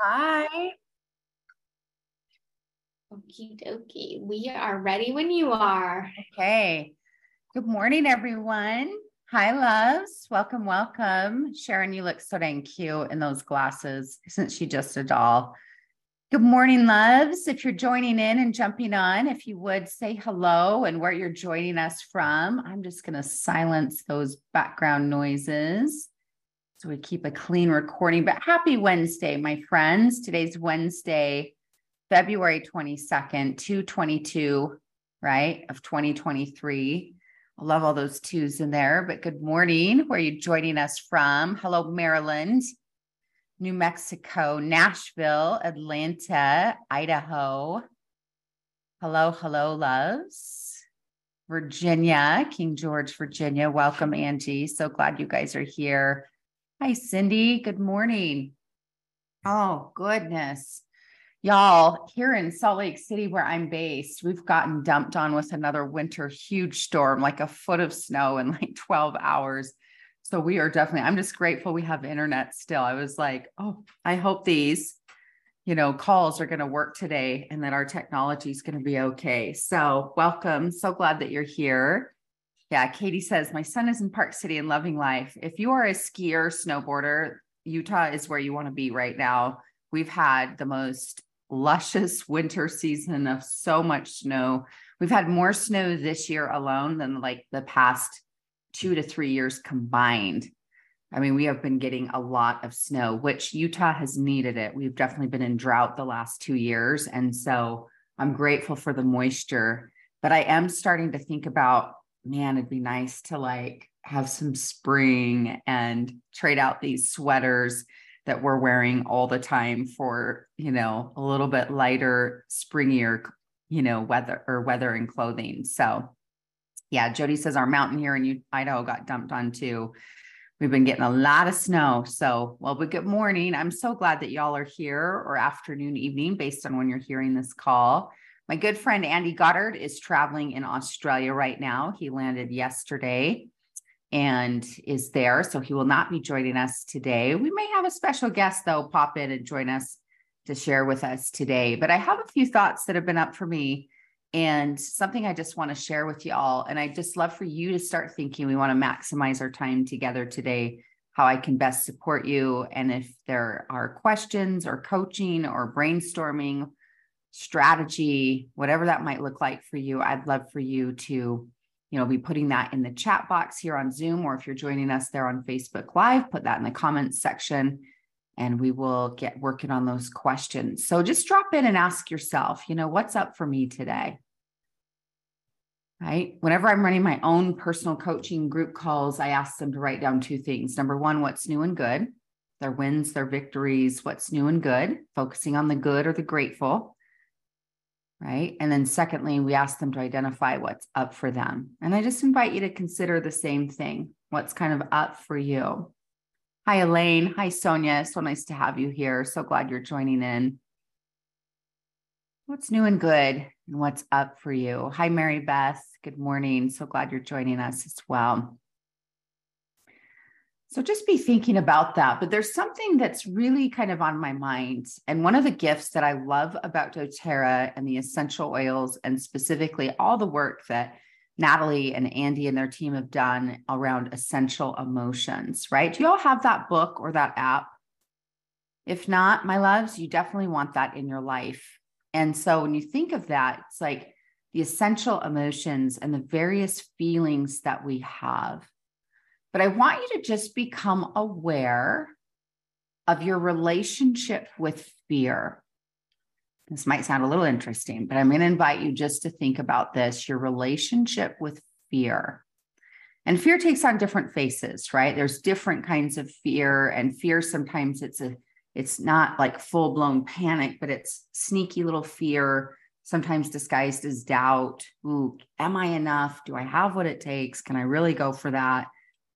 Hi. Okie dokie. We are ready when you are. Okay. Good morning, everyone. Hi, loves. Welcome, welcome. Sharon, you look so dang cute in those glasses. Isn't she just a doll? Good morning, loves. If you're joining in and jumping on, if you would say hello and where you're joining us from, I'm just going to silence those background noises so we keep a clean recording. But happy Wednesday, my friends. Today's Wednesday, February 22nd, 222, right, of 2023. I love all those twos in there. But good morning. Where are you joining us from? Hello, Maryland, New Mexico, Nashville, Atlanta, Idaho. Hello, hello, loves. Virginia, King George, Virginia. Welcome, Angie. So glad you guys are here. Hi, Cindy. Good morning. Oh, goodness. Y'all, here in Salt Lake City, where I'm based, we've gotten dumped on with another winter huge storm, like a foot of snow in like 12 hours. So we are definitely, I'm just grateful we have internet still. I was like, oh, I hope these, you know, calls are going to work today and that our technology is going to be okay. So welcome. So glad that you're here. Yeah, Katie says, My son is in Park City and loving life. If you are a skier, snowboarder, Utah is where you want to be right now. We've had the most luscious winter season of so much snow. We've had more snow this year alone than like the past two to three years combined. I mean, we have been getting a lot of snow, which Utah has needed it. We've definitely been in drought the last two years. And so I'm grateful for the moisture. But I am starting to think about man, it'd be nice to like have some spring and trade out these sweaters that we're wearing all the time for, you know, a little bit lighter, springier, you know, weather or weather and clothing. So, yeah, Jody says our mountain here in Idaho got dumped on too. We've been getting a lot of snow. So, well, but good morning. I'm so glad that y'all are here or afternoon, evening, based on when you're hearing this call. My good friend Andy Goddard is traveling in Australia right now. He landed yesterday and is there. So he will not be joining us today. We may have a special guest, though, pop in and join us to share with us today. But I have a few thoughts that have been up for me and something I just want to share with you all. And I just love for you to start thinking we want to maximize our time together today, how I can best support you. And if there are questions or coaching or brainstorming, strategy, whatever that might look like for you, I'd love for you to, you know, be putting that in the chat box here on Zoom, or if you're joining us there on Facebook Live, put that in the comments section and we will get working on those questions. So just drop in and ask yourself, you know, what's up for me today? Right. Whenever I'm running my own personal coaching group calls, I ask them to write down two things. Number one, what's new and good, their wins, their victories, what's new and good, focusing on the good or the grateful right? And then secondly, we ask them to identify what's up for them. And I just invite you to consider the same thing. What's kind of up for you? Hi, Elaine. Hi, Sonia. So nice to have you here. So glad you're joining in. What's new and good and what's up for you? Hi, Mary Beth. Good morning. So glad you're joining us as well. So just be thinking about that. But there's something that's really kind of on my mind. And one of the gifts that I love about doTERRA and the essential oils, and specifically all the work that Natalie and Andy and their team have done around essential emotions, right? Do you all have that book or that app? If not, my loves, you definitely want that in your life. And so when you think of that, it's like the essential emotions and the various feelings that we have but I want you to just become aware of your relationship with fear. This might sound a little interesting, but I'm going to invite you just to think about this your relationship with fear. And fear takes on different faces, right? There's different kinds of fear, and fear sometimes it's a it's not like full blown panic, but it's sneaky little fear, sometimes disguised as doubt. Ooh, am I enough? Do I have what it takes? Can I really go for that?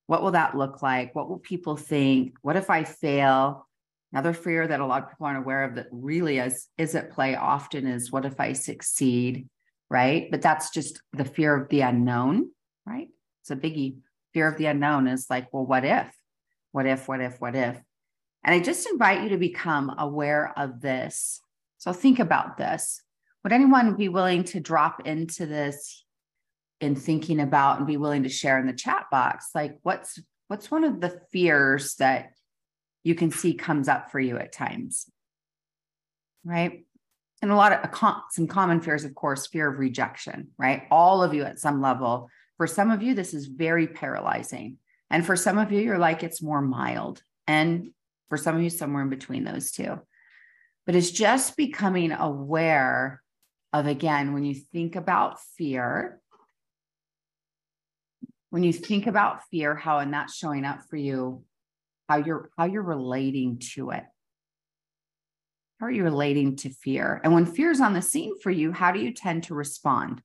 What will that look like? What will people think? What if I fail? Another fear that a lot of people aren't aware of that really is, is at play often is what if I succeed? Right. But that's just the fear of the unknown, right? It's a biggie. Fear of the unknown is like, well, what if? What if, what if, what if? And I just invite you to become aware of this. So think about this. Would anyone be willing to drop into this in thinking about and be willing to share in the chat box? Like what's what's one of the fears that you can see comes up for you at times? Right? And a lot of a, some common fears, of course, fear of rejection, right? All of you at some level. For some of you, this is very paralyzing. And for some of you, you're like, it's more mild. And for some of you, somewhere in between those two. But it's just becoming aware of, again, when you think about fear, when you think about fear, how and that's showing up for you, how you're how you're relating to it. How are you relating to fear? And when fear is on the scene for you, how do you tend to respond?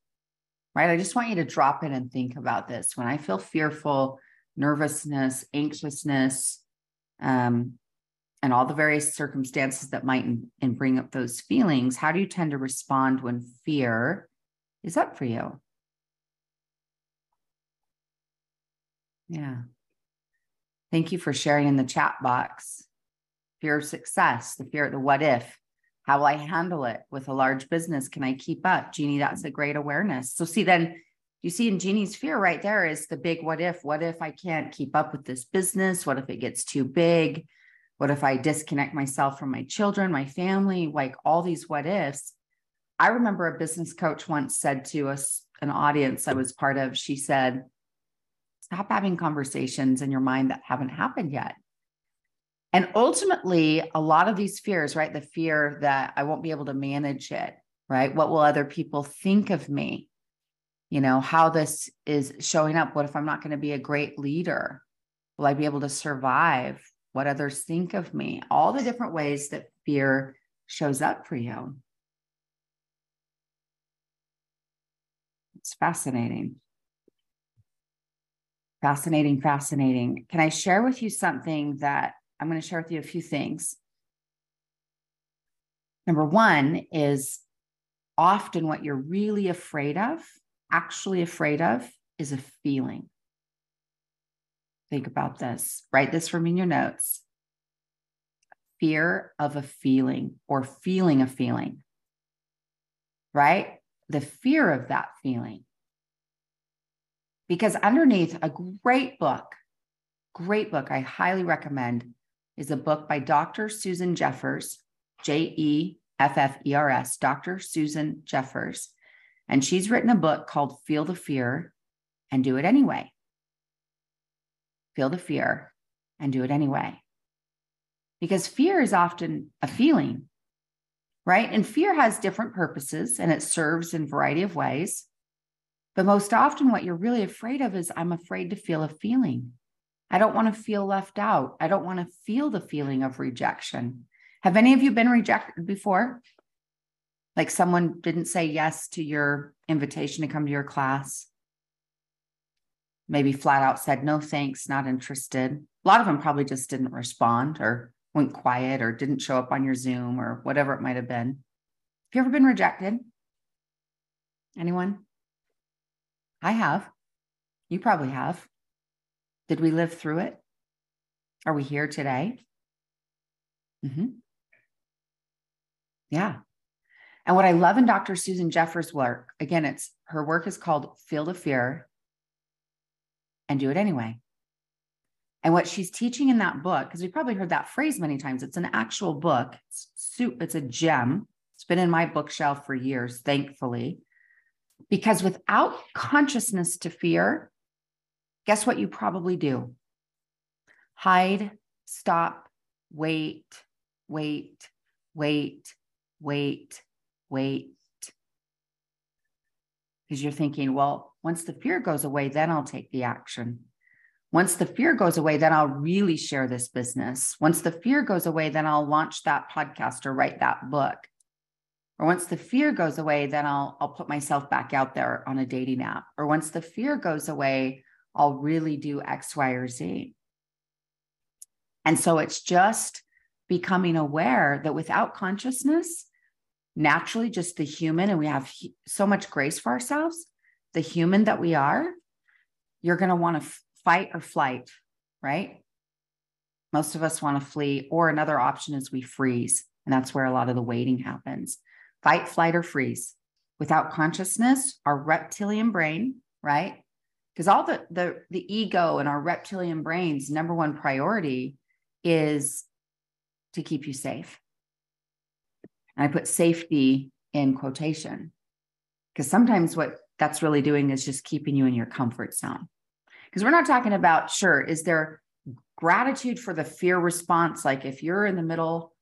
Right? I just want you to drop in and think about this. When I feel fearful, nervousness, anxiousness, um, and all the various circumstances that might and bring up those feelings, how do you tend to respond when fear is up for you? Yeah. Thank you for sharing in the chat box. Fear of success, the fear, of the what if, how will I handle it with a large business? Can I keep up? Jeannie, that's a great awareness. So, see, then you see in Jeannie's fear right there is the big what if. What if I can't keep up with this business? What if it gets too big? What if I disconnect myself from my children, my family, like all these what ifs? I remember a business coach once said to us, an audience I was part of, she said, Stop having conversations in your mind that haven't happened yet. And ultimately, a lot of these fears, right? The fear that I won't be able to manage it, right? What will other people think of me? You know, how this is showing up. What if I'm not going to be a great leader? Will I be able to survive? what others think of me, all the different ways that fear shows up for you. It's fascinating. Fascinating, fascinating. Can I share with you something that I'm going to share with you a few things? Number one is often what you're really afraid of, actually afraid of, is a feeling. Think about this. Write this from in your notes. Fear of a feeling or feeling a feeling, right? The fear of that feeling. Because underneath a great book, great book, I highly recommend, is a book by Dr. Susan Jeffers, J E F F E R S, Dr. Susan Jeffers. And she's written a book called Feel the Fear and Do It Anyway feel the fear, and do it anyway. Because fear is often a feeling, right? And fear has different purposes and it serves in a variety of ways. But most often, what you're really afraid of is I'm afraid to feel a feeling. I don't want to feel left out. I don't want to feel the feeling of rejection. Have any of you been rejected before? Like someone didn't say yes to your invitation to come to your class? maybe flat out said, no, thanks, not interested. A lot of them probably just didn't respond or went quiet or didn't show up on your Zoom or whatever it might have been. Have you ever been rejected? Anyone? I have. You probably have. Did we live through it? Are we here today? Mm-hmm. Yeah. And what I love in Dr. Susan Jeffers' work, again, it's her work is called Feel the Fear and do it anyway. And what she's teaching in that book, because we've probably heard that phrase many times, it's an actual book. It's, it's a gem. It's been in my bookshelf for years, thankfully. Because without consciousness to fear, guess what you probably do? Hide, stop, wait, wait, wait, wait, wait. Because you're thinking, well, once the fear goes away, then I'll take the action. Once the fear goes away, then I'll really share this business. Once the fear goes away, then I'll launch that podcast or write that book. Or once the fear goes away, then I'll, I'll put myself back out there on a dating app. Or once the fear goes away, I'll really do X, Y, or Z. And so it's just becoming aware that without consciousness, naturally, just the human, and we have so much grace for ourselves, the human that we are, you're going to want to fight or flight, right? Most of us want to flee, or another option is we freeze. And that's where a lot of the waiting happens. Fight, flight, or freeze. Without consciousness, our reptilian brain, right? Because all the, the the ego and our reptilian brain's number one priority is to keep you safe. And I put safety in quotation because sometimes what that's really doing is just keeping you in your comfort zone. Because we're not talking about, sure, is there gratitude for the fear response? Like if you're in the middle,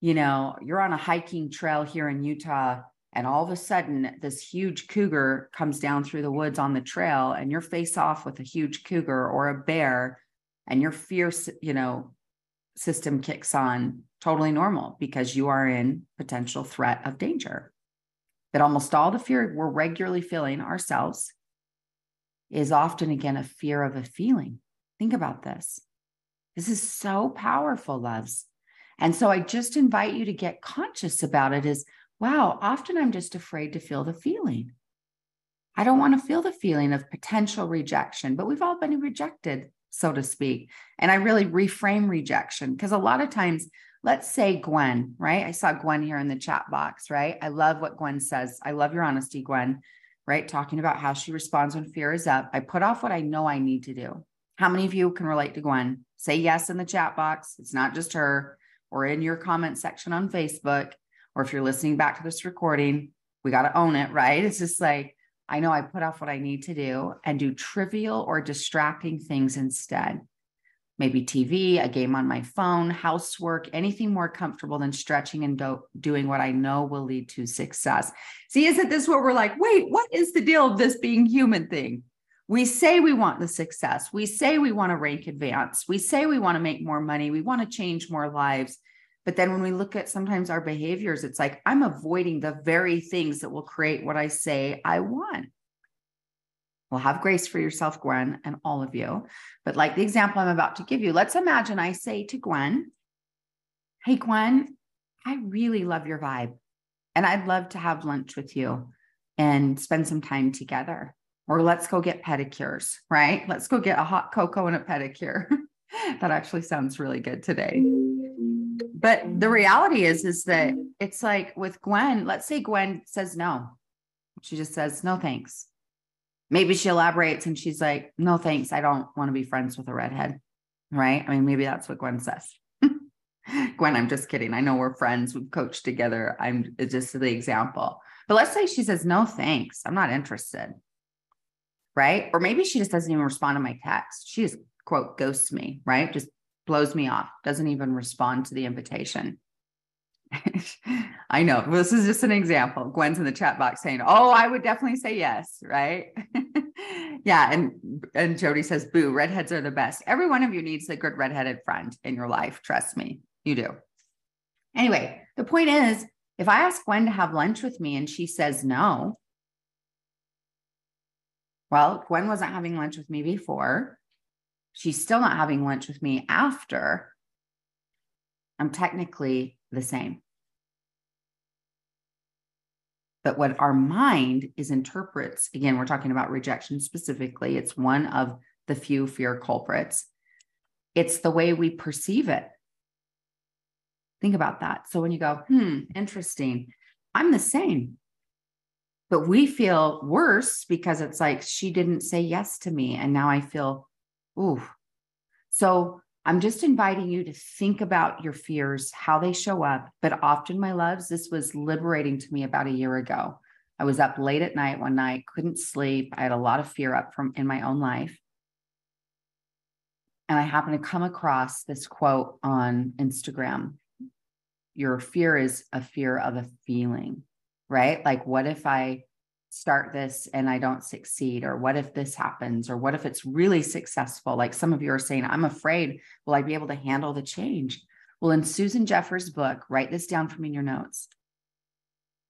you know, you're on a hiking trail here in Utah, and all of a sudden this huge cougar comes down through the woods on the trail, and you're face off with a huge cougar or a bear, and your fear, you know, system kicks on totally normal because you are in potential threat of danger. That almost all the fear we're regularly feeling ourselves is often again a fear of a feeling. Think about this. This is so powerful, loves. And so I just invite you to get conscious about it is wow, often I'm just afraid to feel the feeling. I don't want to feel the feeling of potential rejection, but we've all been rejected so to speak. And I really reframe rejection because a lot of times, let's say Gwen, right? I saw Gwen here in the chat box, right? I love what Gwen says. I love your honesty, Gwen, right? Talking about how she responds when fear is up. I put off what I know I need to do. How many of you can relate to Gwen? Say yes in the chat box. It's not just her or in your comment section on Facebook, or if you're listening back to this recording, we got to own it, right? It's just like, I know I put off what I need to do and do trivial or distracting things instead. Maybe TV, a game on my phone, housework, anything more comfortable than stretching and do- doing what I know will lead to success. See, isn't this where we're like, wait, what is the deal of this being human thing? We say we want the success. We say we want to rank advance. We say we want to make more money. We want to change more lives. But then when we look at sometimes our behaviors, it's like I'm avoiding the very things that will create what I say I want. Well, have grace for yourself, Gwen, and all of you. But like the example I'm about to give you, let's imagine I say to Gwen, Hey, Gwen, I really love your vibe. And I'd love to have lunch with you and spend some time together. Or let's go get pedicures, right? Let's go get a hot cocoa and a pedicure. that actually sounds really good today. But the reality is is that it's like with gwen let's say gwen says no. She just says no thanks. Maybe she elaborates and she's like no thanks. I don't want to be friends with a redhead. Right? I mean maybe that's what gwen says. Gwen i'm just kidding. I know we're friends. We've coached together. I'm just the example. But let's say she says no thanks. I'm not interested right or maybe she just doesn't even respond to my text she just quote ghosts me right just blows me off, doesn't even respond to the invitation. I know this is just an example. Gwen's in the chat box saying, "Oh, I would definitely say yes." Right? yeah, and and Jody says, "Boo, redheads are the best." Every one of you needs a good redheaded friend in your life. Trust me, you do. Anyway, the point is, if I ask Gwen to have lunch with me and she says no, well, Gwen wasn't having lunch with me before she's still not having lunch with me after, I'm technically the same. But what our mind is interprets, again, we're talking about rejection specifically, it's one of the few fear culprits. It's the way we perceive it. Think about that. So when you go, hmm, interesting, I'm the same. But we feel worse because it's like she didn't say yes to me. And now I feel Ooh. So I'm just inviting you to think about your fears, how they show up. But often, my loves, this was liberating to me about a year ago. I was up late at night one night, couldn't sleep. I had a lot of fear up from in my own life. And I happened to come across this quote on Instagram. Your fear is a fear of a feeling, right? Like, what if I start this and I don't succeed? Or what if this happens? Or what if it's really successful? Like some of you are saying, I'm afraid, will I be able to handle the change? Well, in Susan Jeffers' book, write this down for me in your notes.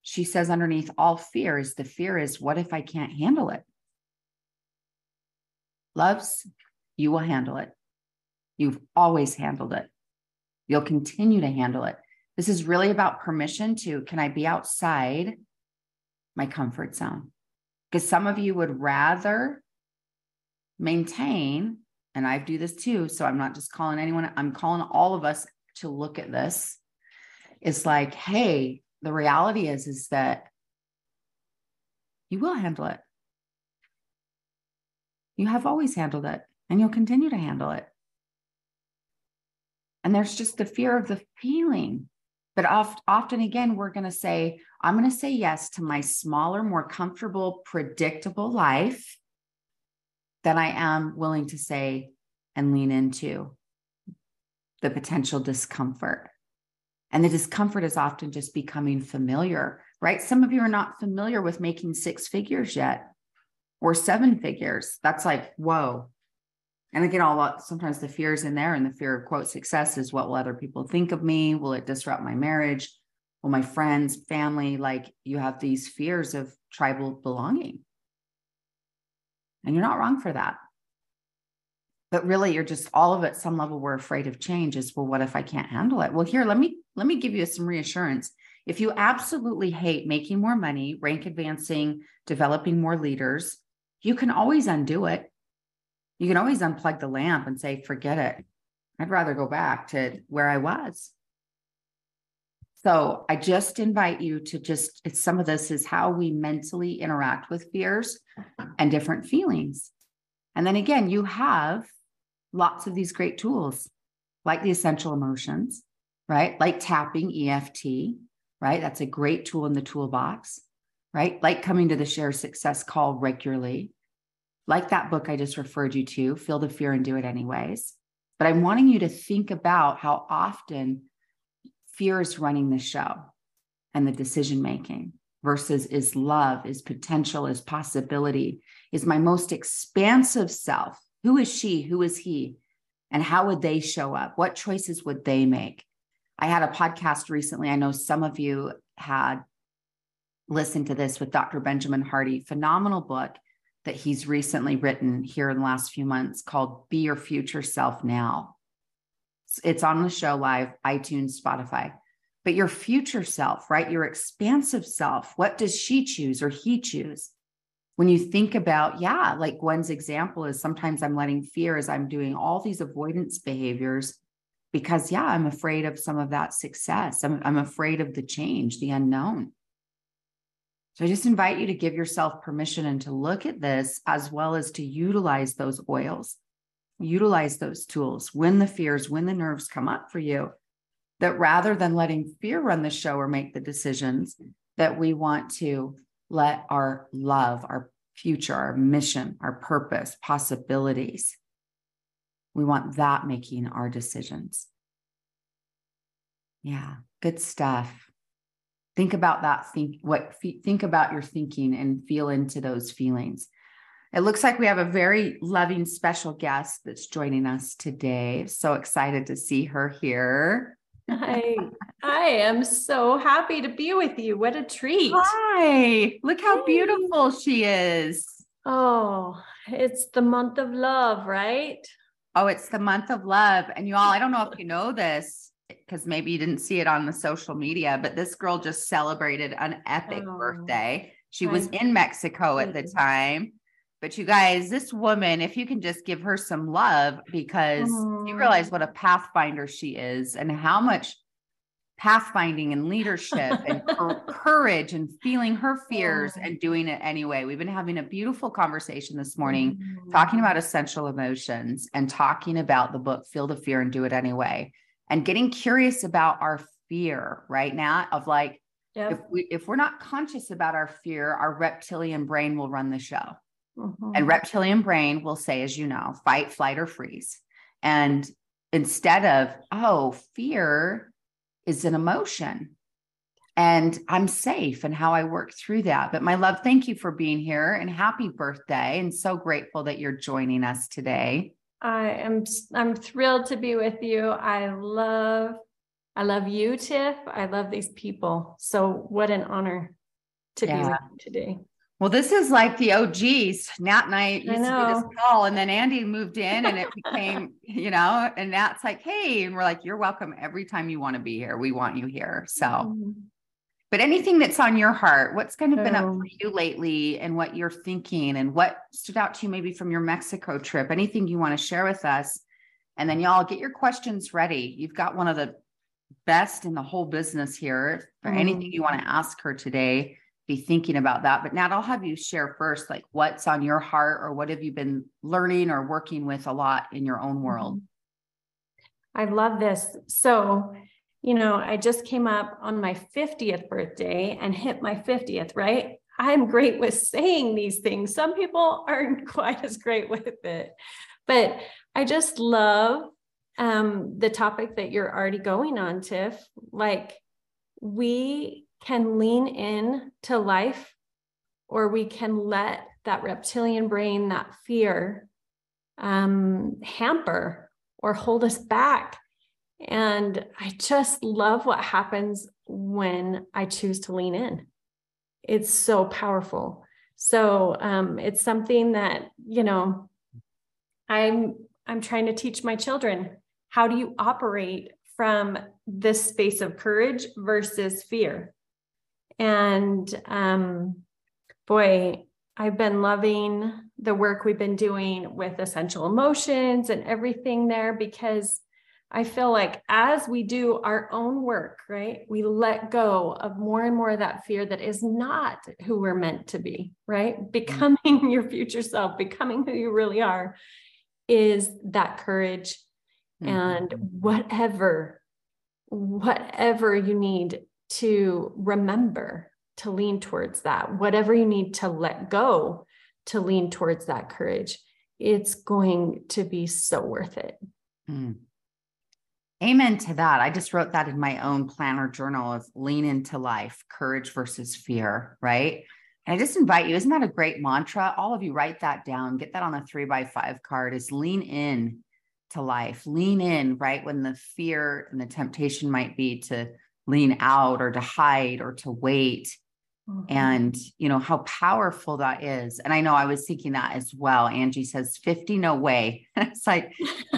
She says underneath all fear is the fear is, what if I can't handle it? Loves, you will handle it. You've always handled it. You'll continue to handle it. This is really about permission to can I be outside my comfort zone. Because some of you would rather maintain and I do this too. So I'm not just calling anyone, I'm calling all of us to look at this. It's like, hey, the reality is, is that you will handle it. You have always handled it and you'll continue to handle it. And there's just the fear of the feeling. But oft, often again, we're going to say, I'm going to say yes to my smaller, more comfortable, predictable life than I am willing to say and lean into the potential discomfort. And the discomfort is often just becoming familiar, right? Some of you are not familiar with making six figures yet or seven figures. That's like, whoa. And again, all lot sometimes the fears in there and the fear of quote success is what will other people think of me? Will it disrupt my marriage? Will my friends, family, like you have these fears of tribal belonging. And you're not wrong for that. But really, you're just all of it, some level, we're afraid of change is, well, what if I can't handle it? Well, here, let me let me give you some reassurance. If you absolutely hate making more money, rank advancing, developing more leaders, you can always undo it. You can always unplug the lamp and say, forget it. I'd rather go back to where I was. So I just invite you to just, some of this is how we mentally interact with fears and different feelings. And then again, you have lots of these great tools like the essential emotions, right? Like tapping EFT, right? That's a great tool in the toolbox, right? Like coming to the share success call regularly, like that book I just referred you to, Feel the Fear and Do It Anyways. But I'm wanting you to think about how often fear is running the show and the decision making versus is love, is potential, is possibility, is my most expansive self. Who is she? Who is he? And how would they show up? What choices would they make? I had a podcast recently. I know some of you had listened to this with Dr. Benjamin Hardy, phenomenal book that he's recently written here in the last few months called Be Your Future Self Now. It's on the show live, iTunes, Spotify. But your future self, right? Your expansive self, what does she choose or he choose? When you think about, yeah, like Gwen's example is sometimes I'm letting fear as I'm doing all these avoidance behaviors because, yeah, I'm afraid of some of that success. I'm, I'm afraid of the change, the unknown. So I just invite you to give yourself permission and to look at this as well as to utilize those oils, utilize those tools when the fears, when the nerves come up for you, that rather than letting fear run the show or make the decisions, that we want to let our love, our future, our mission, our purpose, possibilities, we want that making our decisions. Yeah, good stuff think about that think what think about your thinking and feel into those feelings it looks like we have a very loving special guest that's joining us today so excited to see her here Hi. I am so happy to be with you. What a treat. Hi. Look how beautiful she is. Oh, it's the month of love, right? Oh, it's the month of love. And you all, I don't know if you know this, because maybe you didn't see it on the social media, but this girl just celebrated an epic oh, birthday. She was in Mexico at the time. But you guys, this woman, if you can just give her some love because oh. you realize what a pathfinder she is and how much pathfinding and leadership and courage and feeling her fears oh. and doing it anyway. We've been having a beautiful conversation this morning mm. talking about essential emotions and talking about the book Feel the Fear and Do It Anyway and getting curious about our fear right now of like yep. if we if we're not conscious about our fear our reptilian brain will run the show mm-hmm. and reptilian brain will say as you know fight flight or freeze and instead of oh fear is an emotion and I'm safe and how I work through that. But my love, thank you for being here and happy birthday. And so grateful that you're joining us today. I am I'm thrilled to be with you. I love I love you, Tiff. I love these people. So what an honor to yeah. be with you today. Well, this is like the OGs. Nat and I used I to do this call, and then Andy moved in, and it became, you know, and Nat's like, "Hey," and we're like, "You're welcome every time you want to be here. We want you here." So, mm-hmm. But anything that's on your heart, what's kind of been up for you lately and what you're thinking and what stood out to you maybe from your Mexico trip? Anything you want to share with us? And then y'all get your questions ready. You've got one of the best in the whole business here. For anything Mhm. you want to ask her today, be thinking about that. But Nat, I'll have you share first, like what's on your heart or what have you been learning or working with a lot in your own world? I love this. So, you know, I just came up on my 50th birthday and hit my 50th, right? I'm great with saying these things. Some people aren't quite as great with it. But I just love um, the topic that you're already going on, Tiff. Like, we can lean in to life, or we can let that reptilian brain, that fear, um, hamper or hold us back. And I just love what happens when I choose to lean in. It's so powerful. So um, it's something that, you know, I'm I'm trying to teach my children how do you operate from this space of courage versus fear. And um, boy, I've been loving the work we've been doing with essential emotions and everything there because I feel like as we do our own work, right, we let go of more and more of that fear that is not who we're meant to be, right? Becoming your future self, becoming who you really are is that courage and whatever, whatever you need to remember to lean towards that, whatever you need to let go to lean towards that courage, it's going to be so worth it. Mm. Amen to that. I just wrote that in my own planner journal of lean into life, courage versus fear, right? And I just invite you, isn't that a great mantra? All of you write that down, get that on a three by five card is lean in to life, lean in, right? When the fear and the temptation might be to lean out or to hide or to wait Mm-hmm. and you know how powerful that is and i know i was thinking that as well angie says 50 no way. It's like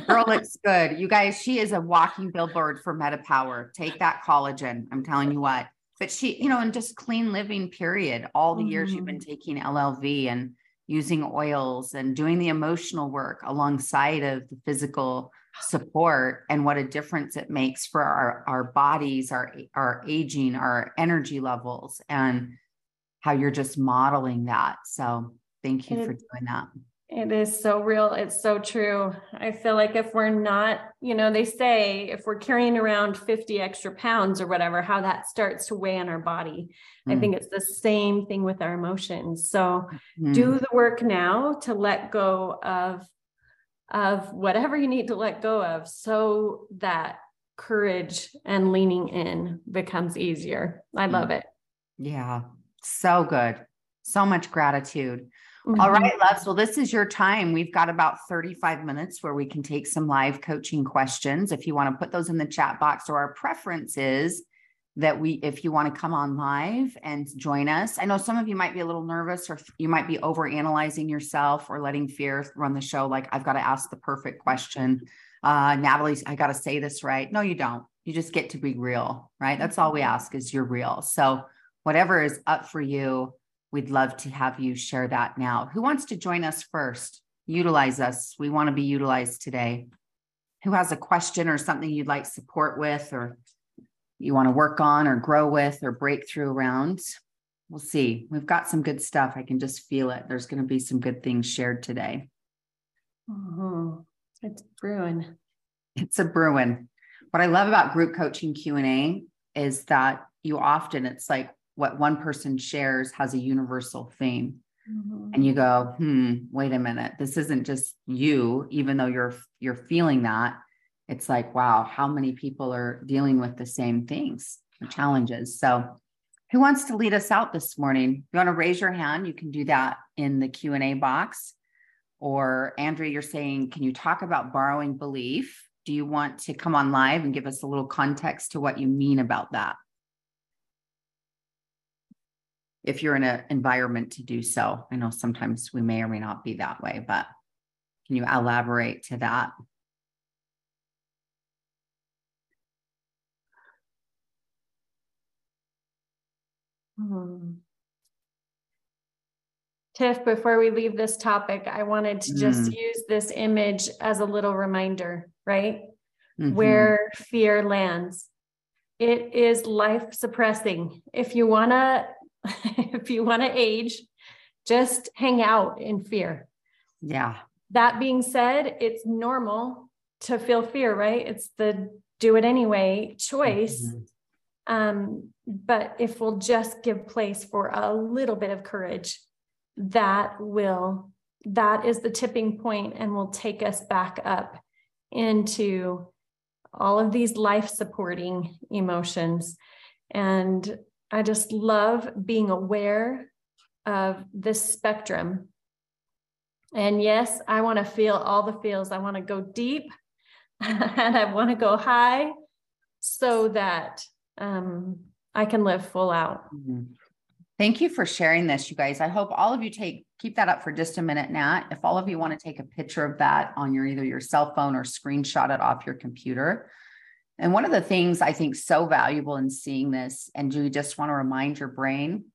girl looks good. You guys she is a walking billboard for MetaPWR. Take that collagen i'm telling you what. But she you know and just clean living period. All the years you've been mm-hmm. taking llv and using oils and doing the emotional work alongside of the physical support and what a difference it makes for our our bodies our our aging our energy levels and how you're just modeling that so thank you It- for doing that It is so real. It's so true. I feel like if we're not, you know, they say if we're carrying around 50 extra pounds or whatever, how that starts to weigh on our body. I Mm. think it's the same thing with our emotions. So Mm. do the work now to let go of of whatever you need to let go of so that courage and leaning in becomes easier. I Mm. love it. yeah so good so much gratitude All Mhm. right, loves. Well, this is your time. We've got about 35 minutes where we can take some live coaching questions. If you want to put those in the chat box, or our preference is that we, if you want to come on live and join us. I know some of you might be a little nervous or you might be over analyzing yourself or letting fear run the show. Like, I've got to ask the perfect question. Uh, Natalie, I got to say this right. No, you don't. You just get to be real, right? That's all we ask is you're real. So, whatever is up for you, We'd love to have you share that now. Who wants to join us first? Utilize us. We want to be utilized today. Who has a question or something you'd like support with, or you want to work on, or grow with, or breakthrough around? We'll see. We've got some good stuff. I can just feel it. There's going to be some good things shared today. Mhm. It's brewing. It's a Bruin. What I love about group coaching Q&A is that you often it's like what one person shares has a universal theme. Mhm. and you go hmm wait a minute this isn't just you even though you're you're feeling that it's like wow how many people are dealing with the same things challenges. So who wants to lead us out this morning? You want to raise your hand? You can do that in the q&a box. Or andrea you're saying can you talk about borrowing belief? Do you want to come on live and give us a little context to what you mean about that? If you're in an environment to do so. I know sometimes we may or may not be that way, but can you elaborate to that? Hmm. Tiff, before we leave this topic, I wanted to just Mm. use this image as a little reminder, right? Mhm. Where fear lands. It is life suppressing. If you want to if you want to age, just hang out in fear. Yeah. That being said, it's normal to feel fear, right? It's the do it anyway choice. Mhm. Um, but if we'll just give place for a little bit of courage, that will, that is the tipping point and will take us back up into all of these life supporting emotions. And I just love being aware of this spectrum. And yes, I want to feel all the feels. I want to go deep and I want to go high so that um, I can live full out. Mhm. Thank you for sharing this, you guys. I hope all of you take keep that up for just a minute, Nat. If all of you want to take a picture of that on your either your cell phone or screenshot it off your computer. And one of the things I think so valuable in seeing this, and do you just want to remind your brain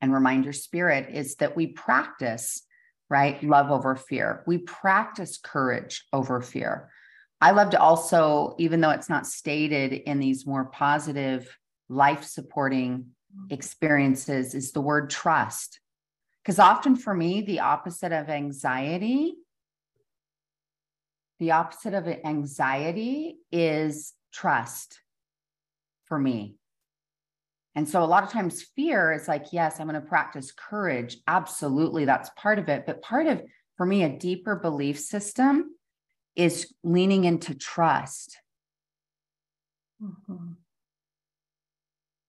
and remind your spirit, is that we practice, right? Love over fear. We practice courage over fear. I love to also, even though it's not stated in these more positive, life supporting experiences, is the word trust. Because often for me, the opposite of anxiety, the opposite of anxiety is trust for me. And so a lot of times fear is like, yes, I'm going to practice courage. Absolutely. That's part of it. But part of, for me, a deeper belief system is leaning into trust. Mhm.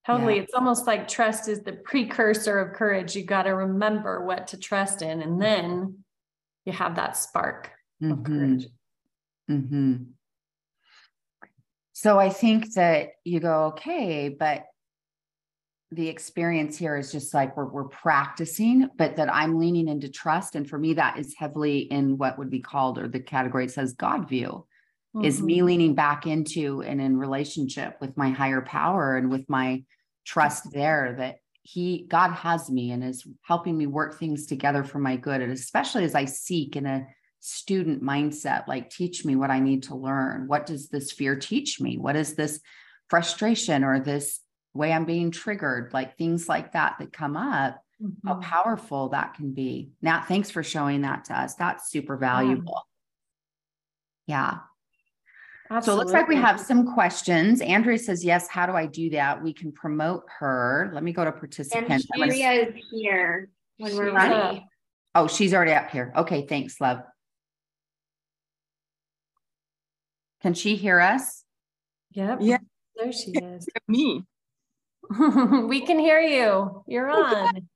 Totally. Yeah. It's almost like trust is the precursor of courage. You got to remember what to trust in, and then you have that spark of Mhm. courage. hmm So I think that you go, okay, but the experience here is just like we're, we're practicing, but that I'm leaning into trust. And for me, that is heavily in what would be called, or the category it says God view, is me Mhm. leaning back into and in relationship with my higher power and with my trust there that he god has me and is helping me work things together for my good and especially as i seek in a student mindset like teach me what i need to learn what does this fear teach me what is this frustration or this way i'm being triggered like things like that that come up how Mhm. powerful that can be nat thanks for showing that to us that's super valuable yeah so it looks like we have some questions. Andrea says, yes, how do I do that? We can promote her. Let me go to And participants. I'm gonna- Maria is here when we're ready. up. Oh, she's already up here. Okay, thanks, love. Can she hear us? Yep. Yeah. There she is. me. we can hear you. You're on.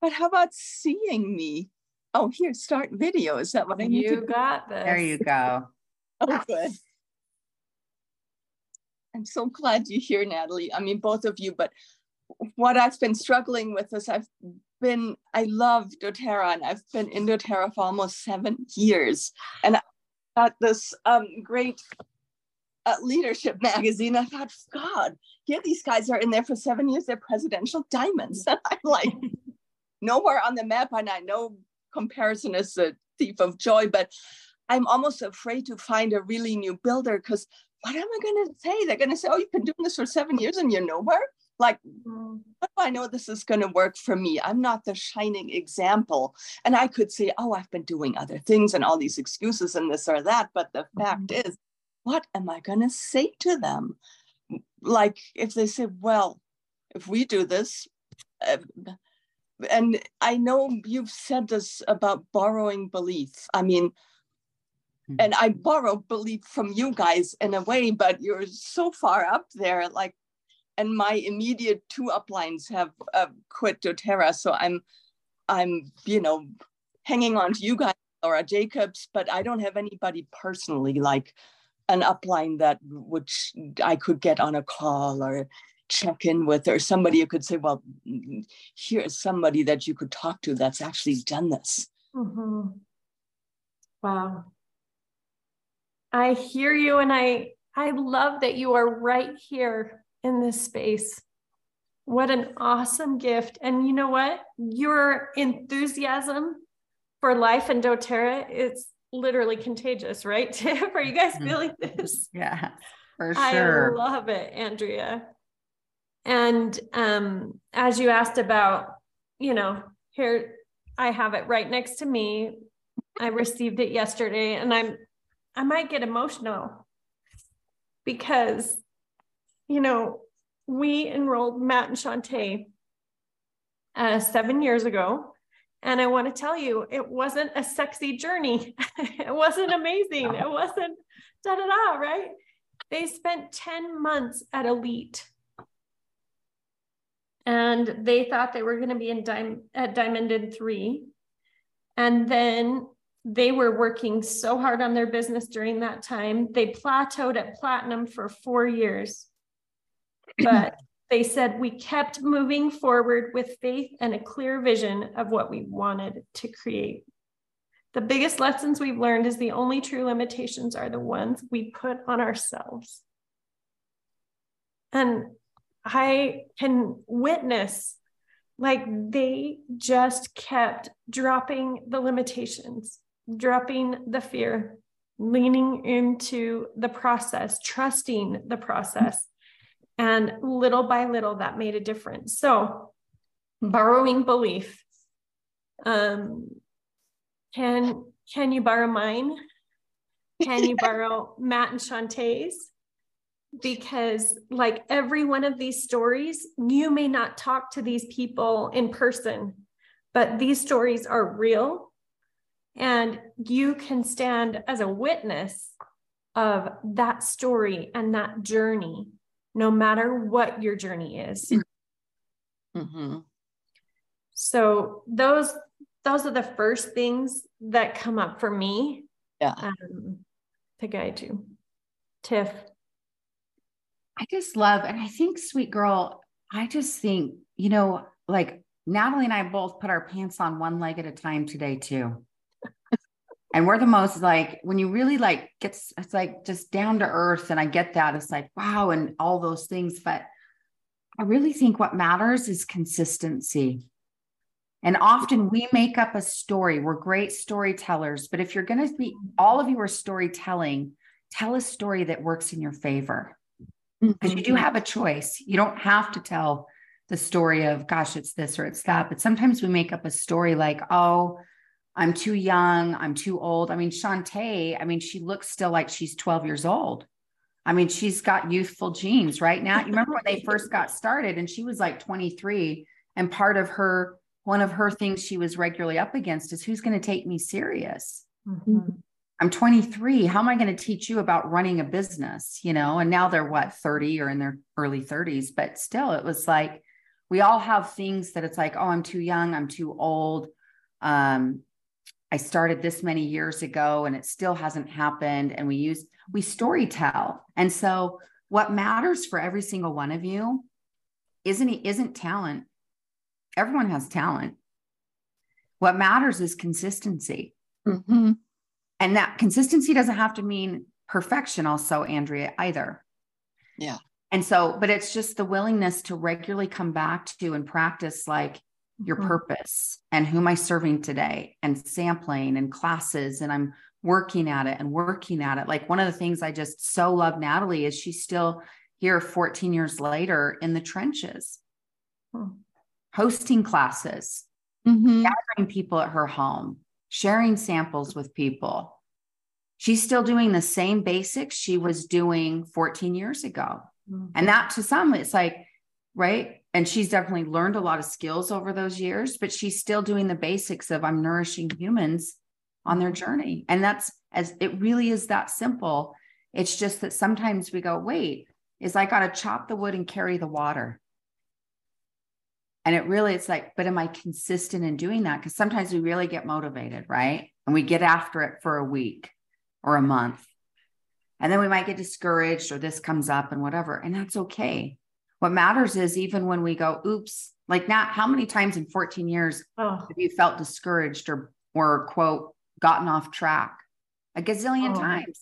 But how about seeing me? Oh, here, start video. Is that what I need You to do? got this. There you go. Oh, good. I'm so glad you're here, Natalie. I mean, both of you, but what I've been struggling with is I've been, I love doTERRA and I've been in doTERRA for almost seven years. And I got this um, great uh, leadership magazine. I thought, God, here these guys are in there for seven years. They're presidential diamonds. And I'm like, nowhere on the map. And I know comparison is a thief of joy, but I'm almost afraid to find a really new builder because what am I going to say? They're going to say, oh, you've been doing this for seven years and you're nowhere. Like, how do I know this is going to work for me? I'm not the shining example. And I could say, oh, I've been doing other things and all these excuses and this or that. But the fact is, what am I going to say to them? Like, if they say, well, if we do this, uh, and I know you've said this about borrowing belief. I mean, Mhm. and I borrow belief from you guys in a way, but you're so far up there. Like, and my immediate two uplines have uh, quit doTERRA, so I'm, I'm, you know, hanging on to you guys, Laura Jacobs, but I don't have anybody personally like an upline that which I could get on a call or check in with, or somebody who could say, well, mm, here's somebody that you could talk to that's actually done this. Mhm. Wow. I hear you and I I love that you are right here in this space What an awesome gift. And you know what? Your enthusiasm for life and doTERRA is literally contagious, right? Tiff, are you guys Mhm. feeling this? Yeah, for sure. I love it, Andrea. And um, as you asked about, you know, here I have it right next to me. I received it yesterday, and I'm I might get emotional because, you know, we enrolled Matt and Shantae uh, seven years ago. And I want to tell you, it wasn't a sexy journey. it wasn't amazing. It wasn't da da da, right? They spent 10 months at Elite. And they thought they were going to be in Dim- at Diamond in three. And then they were working so hard on their business during that time. They plateaued at platinum for four years. But they said we kept moving forward with faith and a clear vision of what we wanted to create. The biggest lessons we've learned is the only true limitations are the ones we put on ourselves. And I can witness like they just kept dropping the limitations, dropping the fear, leaning into the process, trusting the process. And little by little, that made a difference. So, borrowing belief. Um, can can you borrow mine? Can you borrow Matt and Shantae's? Because, like every one of these stories, you may not talk to these people in person, but these stories are real. And you can stand as a witness of that story and that journey, no matter what your journey is. Mhm. So those those are the first things that come up for me. Yeah. Um, to guide you. Tiff. I just love, and I think, sweet girl, I just think, you know, like Natalie and I both put our pants on one leg at a time today, too. And we're the most like, when you really like gets, it's like just down to earth. And I get that. It's like, wow, and all those things. But I really think what matters is consistency. And often we make up a story. We're great storytellers, but if you're going to be, all of you are storytelling, tell a story that works in your favor because you do mm-hmm. have a choice. You don't have to tell the story of, gosh, it's this or it's that. But sometimes we make up a story like, oh, I'm too young. I'm too old. I mean, Shantae, I mean, she looks still like she's 12 years old. I mean, she's got youthful genes right now. You remember when they first got started and she was like 23 and part of her, one of her things she was regularly up against is who's going to take me serious? I'm 23. How am I going to teach you about running a business? You know, and now they're what, 30 or in their early 30s, but still, it was like we all have things that it's like, oh, I'm too young, I'm too old. Um, I started this many years ago and it still hasn't happened. And we use, we story tell. And so what matters for every single one of you isn't, isn't talent. Everyone has talent. What matters is consistency. Mhm. And that consistency doesn't have to mean perfection, also, Andrea, either. Yeah. And so, but it's just the willingness to regularly come back to and practice like your Mhm. purpose and who am I serving today and sampling and classes. And I'm working at it and working at it. Like one of the things I just so love Natalie is she's still here 14 years later in the trenches, Hmm. hosting classes, Mhm. gathering people at her home, sharing samples with people. She's still doing the same basics she was doing 14 years ago. And that to some, it's like, right. And she's definitely learned a lot of skills over those years, but she's still doing the basics of I'm nourishing humans on their journey. And that's as it really is that simple. It's just that sometimes we go, wait, is I got to chop the wood and carry the water. And it really, it's like, but am I consistent in doing that? Because sometimes we really get motivated, right? And we get after it for a week or a month. And then we might get discouraged or this comes up and whatever. And that's okay. What matters is even when we go, oops, like now, how many times in 14 years Oh, have you felt discouraged or, or quote, gotten off track? A gazillion Oh. times.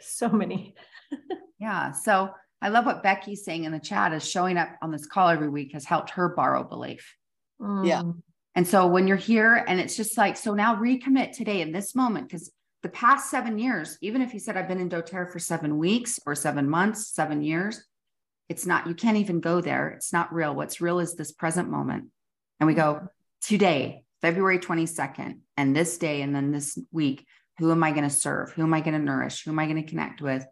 so many. Yeah. So I love what Becky's saying in the chat is showing up on this call every week has helped her borrow belief. Yeah. Mm. And so when you're here and it's just like, so now recommit today in this moment, because the past seven years, even if you said I've been in doTERRA for seven weeks or seven months, seven years, it's not, you can't even go there. It's not real. What's real is this present moment. And we go today, February 22nd, and this day, and then this week, who am I going to serve? Who am I going to nourish? Who am I going to connect with?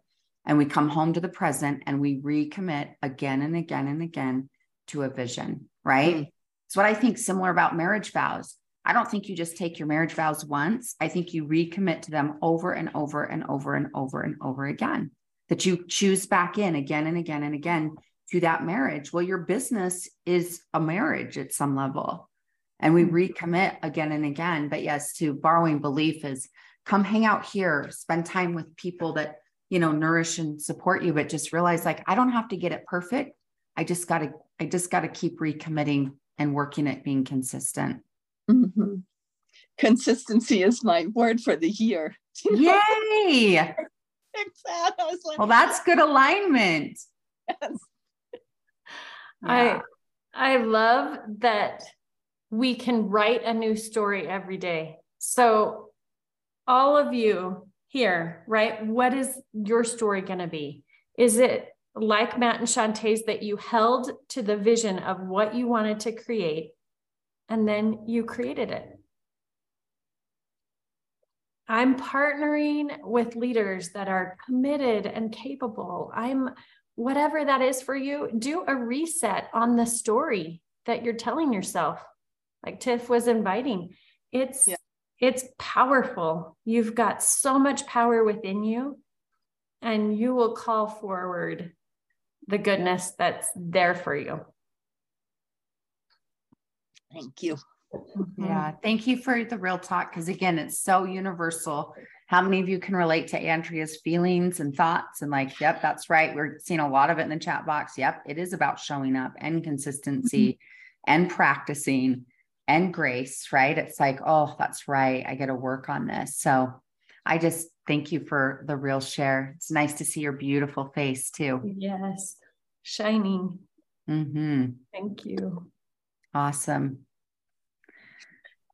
And we come home to the present and we recommit again and again and again to a vision, right? Mm. It's what I think similar about marriage vows. I don't think you just take your marriage vows once. I think you recommit to them over and over and over and over and over again. That you choose back in again and again and again to that marriage. Well, your business is a marriage at some level. And we recommit again and again. But yes, to borrowing belief is come hang out here, spend time with people that, you know, nourish and support you, but just realize like, I don't have to get it perfect. I just got to, I just got to keep recommitting and working at being consistent. Mhm. Consistency is my word for the year. Yay. Exact. I was like, Well, that's good alignment. yes. I I love that we can write a new story every day. So all of you here, right? What is your story going to be? Is it like Matt and Shantae's that you held to the vision of what you wanted to create and then you created it? I'm partnering with leaders that are committed and capable. I'm whatever that is for you, do a reset on the story that you're telling yourself. Like Tiff was inviting. It's Yeah. it's powerful. You've got so much power within you and you will call forward the goodness that's there for you. Thank you. Mm-hmm. Yeah. Thank you for the real talk. Because again, it's so universal. How many of you can relate to Andrea's feelings and thoughts? And like, yep, that's right. We're seeing a lot of it in the chat box. Yep. It is about showing up and consistency and practicing and grace, right? It's like, oh, that's right. I got to work on this. So I just thank you for the real share. It's nice to see your beautiful face too. Yes. Shining. hmm Thank you. Awesome.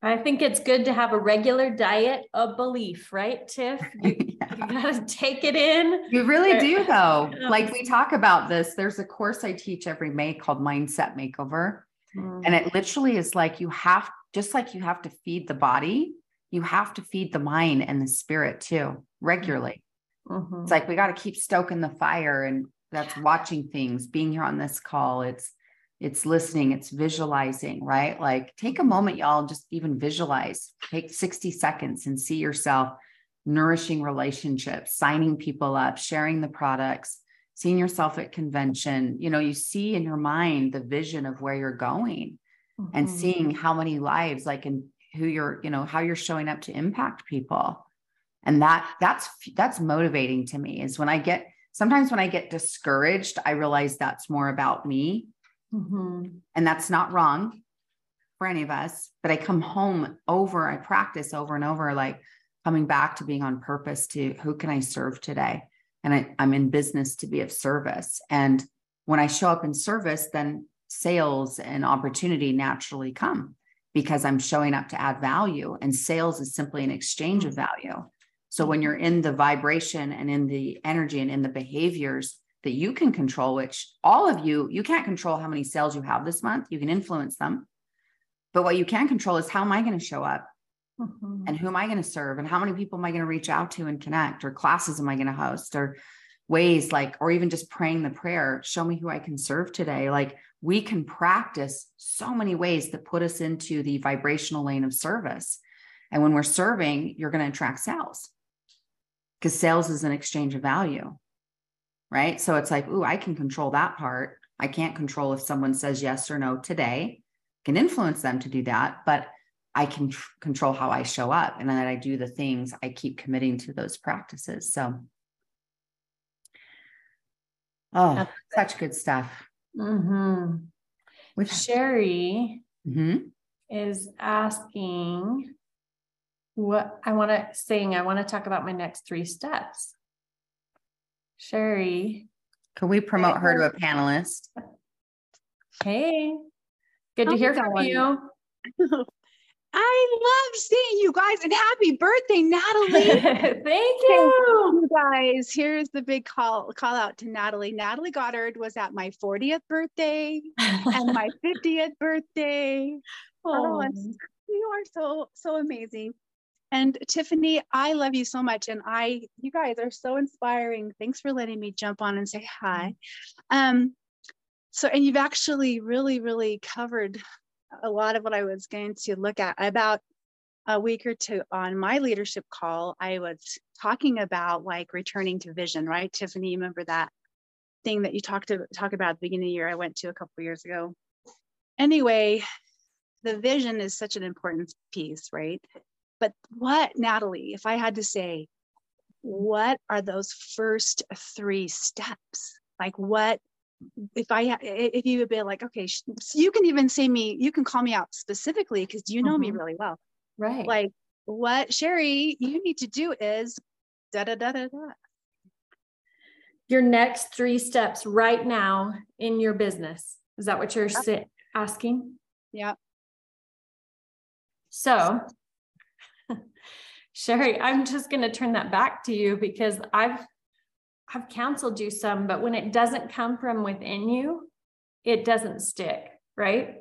I think it's good to have a regular diet of belief, right, Tiff? You, Yeah. you gotta take it in. You really There- do, though. Yeah. Like we talk about this, there's a course I teach every May called Mindset Makeover. And it literally is like you have, just like you have to feed the body, you have to feed the mind and the spirit too, regularly. Mhm. It's like we got to keep stoking the fire, and that's watching things, being here on this call. It's it's listening, it's visualizing, right? Like take a moment, y'all, and just even visualize. Take 60 seconds and see yourself nourishing relationships, signing people up, sharing the products, seeing yourself at convention. You know, you see in your mind the vision of where you're going and Mhm. seeing how many lives like and who you're you know how you're showing up to impact people and that that's that's motivating to me is when i get sometimes when i get discouraged i realize that's more about me Mhm. and that's not wrong for any of us but i come home over i practice over and over like coming back to being on purpose to who can i serve today? And I, i'm in business to be of service. And when i show up in service then sales and opportunity naturally come because i'm showing up to add value and sales is simply an exchange of value. So when you're in the vibration and in the energy and in the behaviors that you can control, which all of you, you can't control how many sales you have this month. You can influence them. But what you can control is how am I going to show up Mhm. and who am I going to serve and how many people am I going to reach out to and connect or classes am I going to host or ways like, or even just praying the prayer, show me who I can serve today. Like we can practice so many ways that put us into the vibrational lane of service. And when we're serving, you're going to attract sales because sales is an exchange of value. Right. So it's like, ooh, I can control that part. I can't control if someone says yes or no today. can influence them to do that, but I can tr- control how I show up and that I do the things I keep committing to those practices. So, oh, That's such good stuff. Mhm. Which, Sherry Mhm. is asking what I want to saying I want to talk about my next three steps. Sherry Can we promote her to a panelist? Hey, good to How's hear from going? you. I love seeing you guys and happy birthday, Natalie. Thank you. you guys, here's the big call call out to Natalie. Natalie Goddard was at my 40th birthday and my 50th birthday. Oh, oh. you are so so amazing. And Tiffany, I love you so much. And I, you guys are so inspiring. Thanks for letting me jump on and say hi. Um, so, and you've actually really, really covered a lot of what I was going to look at. About a week or two on my leadership call, I was talking about like returning to vision, right? Tiffany, you remember that thing that you talked to talk about at the beginning of the year I went to a couple years ago. Anyway, the vision is such an important piece, right? But what, Natalie, if I had to say, what are those first three steps? Like what if I if you would be like, okay, so you can even say me, you can call me out specifically because you know me Mhm. really well. Right. Like what Sherry, you need to do is da da da da da. your next three steps right now in your business. Is that what you're si- asking? Yeah. So, Sherry, I'm just going to turn that back to you because I've I've counseled you some, but when it doesn't come from within you, it doesn't stick, right?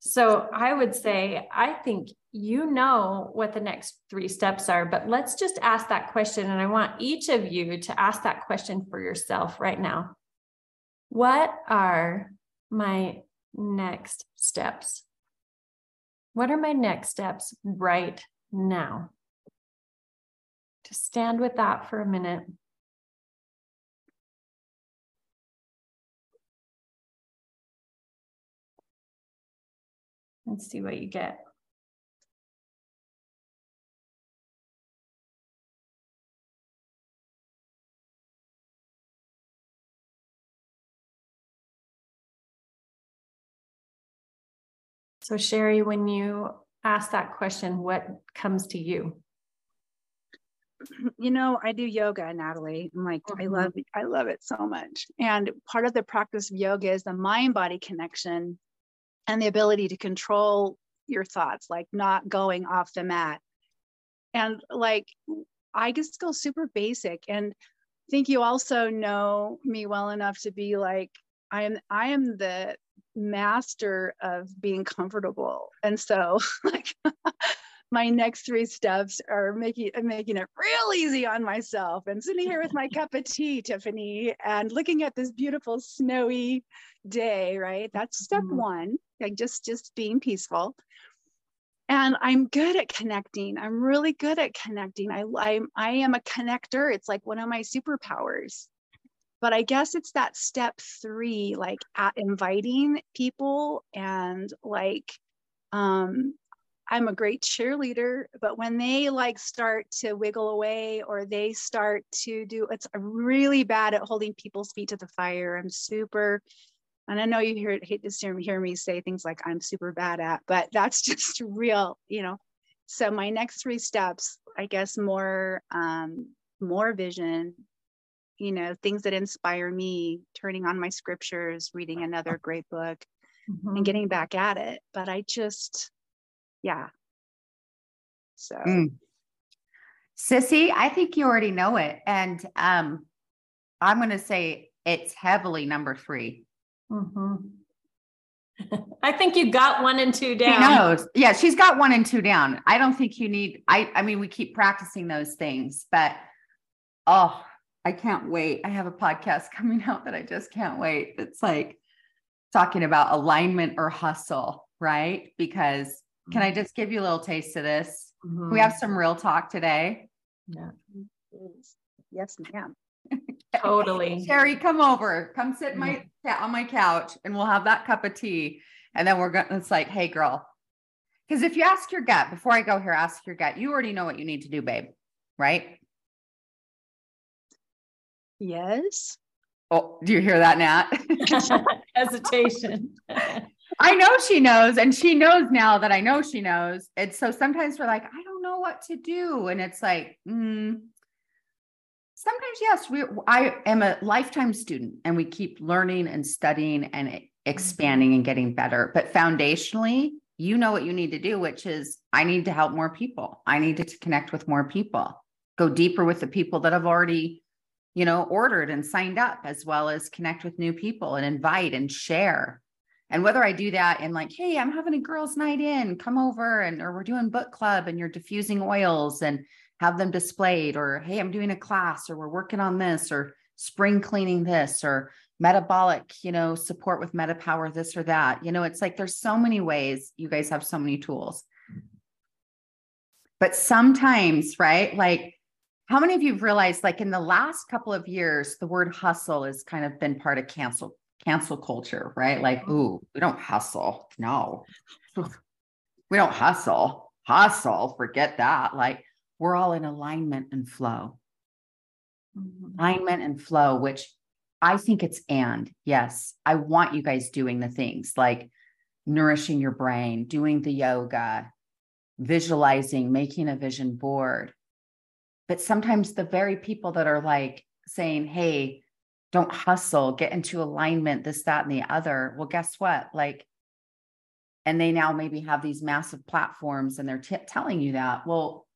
So I would say I think you know what the next three steps are, but let's just ask that question and I want each of you to ask that question for yourself right now. What are my next steps? What are my next steps right now? Just stand with that for a minute. And see what you get. So Sherry, when you ask that question, what comes to you? You know, I do yoga, Natalie. I'm like, I Mhm. love I love it so much. And part of the practice of yoga is the mind-body connection and the ability to control your thoughts, like not going off the mat. And like I just go super basic. And I think you also know me well enough to be like, I am I am the master of being comfortable. And so like my next three steps are making making it real easy on myself and sitting here with my cup of tea, Tiffany, and looking at this beautiful snowy day, right? That's step Mhm. one, like just just being peaceful. And I'm good at connecting. I'm really good at connecting. I I'm, I am a connector. It's like one of my superpowers. But I guess it's that step three, like at inviting people and like um I'm a great cheerleader, but when they like start to wiggle away or they start to do it's I'm really bad at holding people's feet to the fire. I'm super and I know you hear hate to hear me, hear me say things like I'm super bad at, but that's just real, you know. So my next three steps, I guess more um more vision, you know, things that inspire me, turning on my scriptures, reading another great book Mm-hmm. and getting back at it. But I just, yeah. So Mm. Sissy, I think you already know it. And um, I'm going to say it's heavily number three. Mhm. I think you got one and two She down. knows. Yeah, she's got one and two down. I don't think you need, I, I mean, we keep practicing those things, but oh, I can't wait. I have a podcast coming out that I just can't wait. It's like talking about alignment or hustle, right? Because can I mm-hmm. just give you a little taste of this? We mm-hmm. have some real talk today. Yeah, yes, ma'am. totally. Sherry, come over, come sit my mm-hmm. on my couch and we'll have that cup of tea. And then we're going to, it's like, hey girl. Because if you ask your gut, before I go here, ask your gut, you already know what you need to do, babe. Right? Yes. Oh, do you hear that, Nat? Hesitation. I know she knows, and she knows now that I know she knows. And so sometimes we're like, I don't know what to do. And it's like, mm. sometimes yes we i am a lifetime student and we keep learning and studying and expanding and getting better but foundationally you know what you need to do which is i need to help more people i need to connect with more people go deeper with the people that have already you know ordered and signed up as well as connect with new people and invite and share and whether i do that in like hey i'm having a girls night in come over and or we're doing book club and you're diffusing oils and have them displayed or hey i'm doing a class or we're working on this or spring cleaning this or metabolic you know support with MetaPWR this or that. You know it's like there's so many ways you guys have so many tools. But sometimes right like how many of you have realized like in the last couple of years the word hustle has kind of been part of cancel cancel culture right? Like ooh we don't hustle. No. We don't hustle. Hustle forget that. Like we're all in alignment and flow. Mm-hmm. Alignment and flow, which I think it's and. Yes, I want you guys doing the things like nourishing your brain, doing the yoga, visualizing, making a vision board. But sometimes the very people that are like saying, hey, don't hustle, get into alignment, this, that, and the other. Well, guess what? Like, and they now maybe have these massive platforms and they're t- telling you that. Well,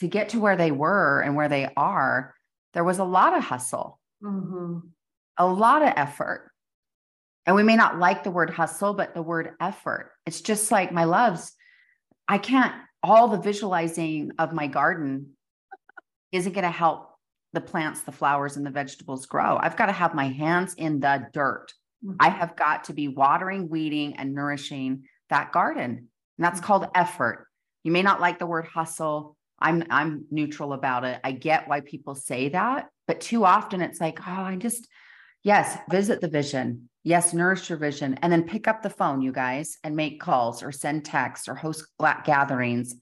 to get to where they were and where they are, there was a lot of hustle, mm-hmm. a lot of effort. And we may not like the word hustle, but the word effort. It's just like my loves. I can't, all the visualizing of my garden isn't going to help the plants, the flowers, and the vegetables grow. I've got to have my hands in the dirt. Mm-hmm. I have got to be watering, weeding, and nourishing that garden. And that's mm-hmm. called effort. You may not like the word hustle. I'm I'm neutral about it. I get why people say that, but too often it's like, oh, I just yes, visit the vision. Yes, nourish your vision and then pick up the phone, you guys, and make calls or send texts or host gatherings.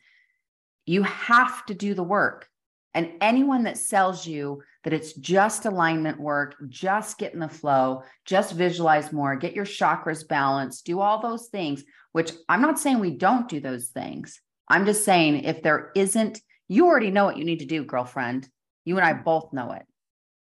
You have to do the work. And anyone that sells you that it's just alignment work, just get in the flow, just visualize more, get your chakras balanced, do all those things, which I'm not saying we don't do those things. I'm just saying if there isn't, you already know what you need to do, girlfriend. You and I both know it.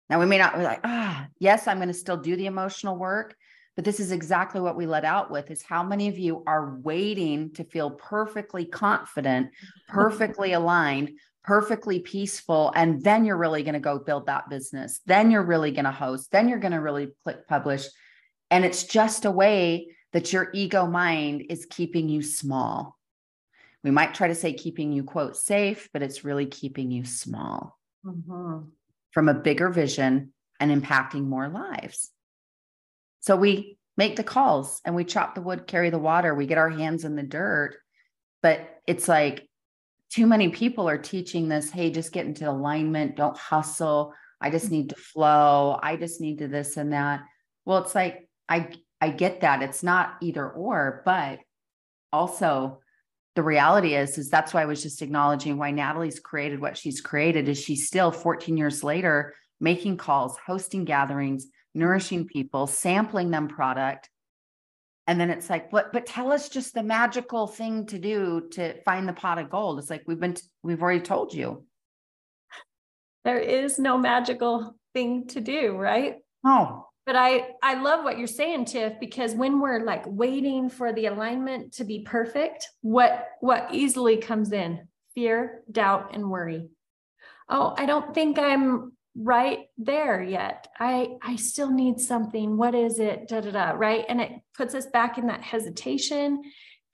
Now we may not be like, ah, yes, I'm going to still do the emotional work, but this is exactly what we let out with is how many of you are waiting to feel perfectly confident, perfectly aligned, perfectly peaceful. And then you're really going to go build that business. Then you're really going to host. Then you're going to really click publish. And it's just a way that your ego mind is keeping you small. We might try to say keeping you, quote, safe, but it's really keeping you small mm-hmm. from a bigger vision and impacting more lives. So we make the calls and we chop the wood, carry the water, we get our hands in the dirt. But it's like too many people are teaching this hey, just get into alignment, don't hustle. I just mm-hmm. need to flow. I just need to this and that. Well, it's like, I, I get that. It's not either or, but also the reality is is that's why i was just acknowledging why natalie's created what she's created is she's still 14 years later making calls hosting gatherings nourishing people sampling them product and then it's like but but tell us just the magical thing to do to find the pot of gold it's like we've been we've already told you there is no magical thing to do right no but I I love what you're saying, Tiff, because when we're like waiting for the alignment to be perfect, what what easily comes in? Fear, doubt, and worry. Oh, I don't think I'm right there yet. I I still need something. What is it? Da da da. Right, and it puts us back in that hesitation,